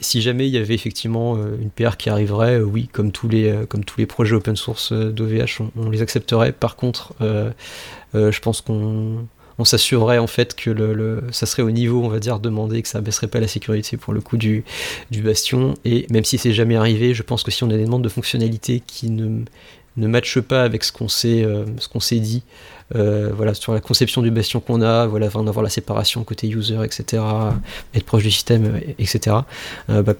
si jamais il y avait effectivement une PR qui arriverait, oui, comme tous les, comme tous les projets open source d'OVH, on, on, les accepterait. Par contre, euh, je pense qu'on on s'assurerait en fait que le, ça serait au niveau, on va dire, demandé, que ça baisserait pas la sécurité pour le coup du, du bastion. Et même si c'est jamais arrivé, je pense que si on a des demandes de fonctionnalités qui ne, ne matchent pas avec ce qu'on s'est euh, s'est dit, euh, voilà, sur la conception du bastion qu'on a, voilà, avant d'avoir la séparation côté user, etc., être proche du système, etc. Bah,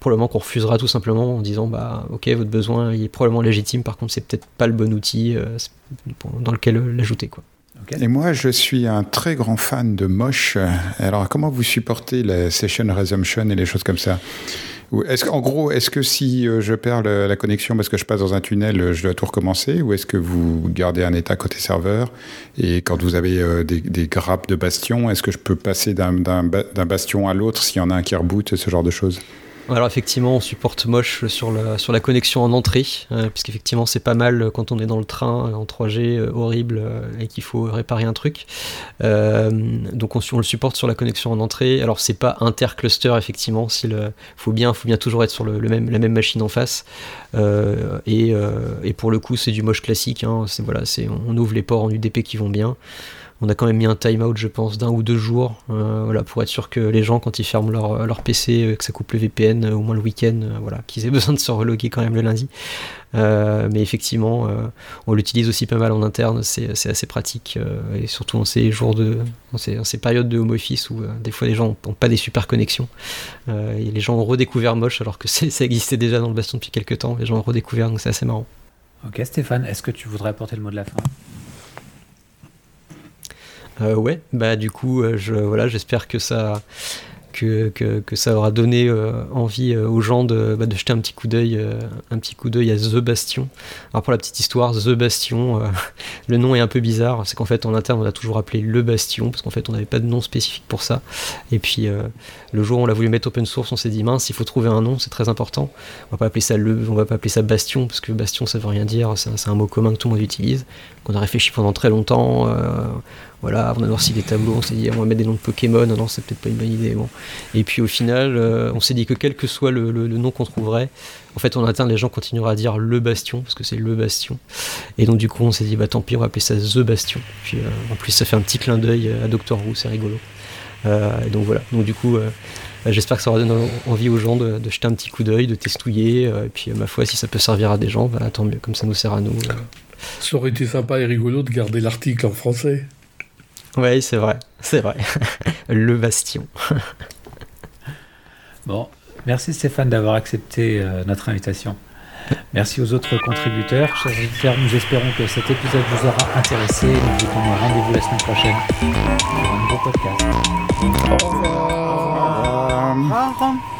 pour le moment qu'on refusera tout simplement en disant bah ok votre besoin est probablement légitime, par contre c'est peut-être pas le bon outil dans lequel l'ajouter quoi. Et moi, je suis un très grand fan de Mosh. Alors, comment vous supportez la session resumption et les choses comme ça? Est-ce En gros, est-ce que si euh, je perds la connexion parce que je passe dans un tunnel, euh, je dois tout recommencer Ou est-ce que vous gardez un état côté serveur Et quand vous avez euh, des, grappes de bastion, est-ce que je peux passer d'un bastion à l'autre s'il y en a un qui reboot, ce genre de choses? Alors effectivement, on supporte moche sur la, sur la connexion en entrée, euh, puisqu'effectivement c'est pas mal quand on est dans le train en 3G euh, horrible euh, et qu'il faut réparer un truc. donc on, le supporte sur la connexion en entrée. Alors c'est pas intercluster effectivement, il faut bien, faut bien toujours être sur le, même, la même machine en face. Et, pour le coup c'est du moche classique. Hein. voilà, on ouvre les ports en UDP qui vont bien on a quand même mis un timeout, je pense, d'un ou deux jours, euh, voilà, pour être sûr que les gens, quand ils ferment leur, leur PC, euh, que ça coupe le VPN euh, au moins le week-end, voilà, qu'ils aient besoin de se reloguer quand même le lundi. mais effectivement, on l'utilise aussi pas mal en interne, c'est assez pratique, et surtout en ces, périodes de home office où des fois les gens n'ont pas des super connexions, et les gens ont redécouvert Moche alors que ça existait déjà dans le baston depuis quelques temps, les gens ont redécouvert, donc c'est assez marrant. Ok Stéphane, est-ce que tu voudrais apporter le mot de la fin? Euh, ouais, bah du coup, euh, je, voilà, j'espère que ça, que, que, ça aura donné euh, envie aux gens de, bah, de, jeter un petit coup d'œil, un petit coup d'œil à The Bastion. Alors pour la petite histoire, The Bastion, le nom est un peu bizarre. C'est qu'en fait en interne on a toujours appelé Le Bastion parce qu'en fait on n'avait pas de nom spécifique pour ça. Et puis le jour où on l'a voulu mettre open source, on s'est dit mince, il faut trouver un nom, c'est très important. On va pas appeler ça le, on va pas appeler ça Bastion parce que Bastion ça veut rien dire, c'est un, mot commun que tout le monde utilise. On a réfléchi pendant très longtemps. Voilà, avant d'avoir si des tableaux, on s'est dit, on va mettre des noms de Pokémon, non, c'est peut-être pas une bonne idée. Bon. Et puis au final, euh, on s'est dit que quel que soit le, nom qu'on trouverait, en fait, en interne, les gens continueraient à dire le Bastion, parce que c'est le Bastion. Et donc, du coup, on s'est dit, bah tant pis, on va appeler ça The Bastion. Puis euh, en plus, ça fait un petit clin d'œil à Doctor Who, c'est rigolo. Euh, et donc voilà, donc du coup. Bah, j'espère que ça aura donné envie aux gens de, jeter un petit coup d'œil, de testouiller. et puis, ma foi, si ça peut servir à des gens, bah, tant mieux, comme ça nous sert à nous. Ça aurait été sympa et rigolo de garder l'article en français. Oui, c'est vrai, c'est vrai. le bastion. bon, merci Stéphane d'avoir accepté euh, notre invitation. Merci aux autres contributeurs. Chers auditeurs, nous espérons que cet épisode vous aura intéressé. Nous vous donnons rendez-vous la semaine prochaine pour un nouveau podcast. Au revoir. Au revoir. Au revoir.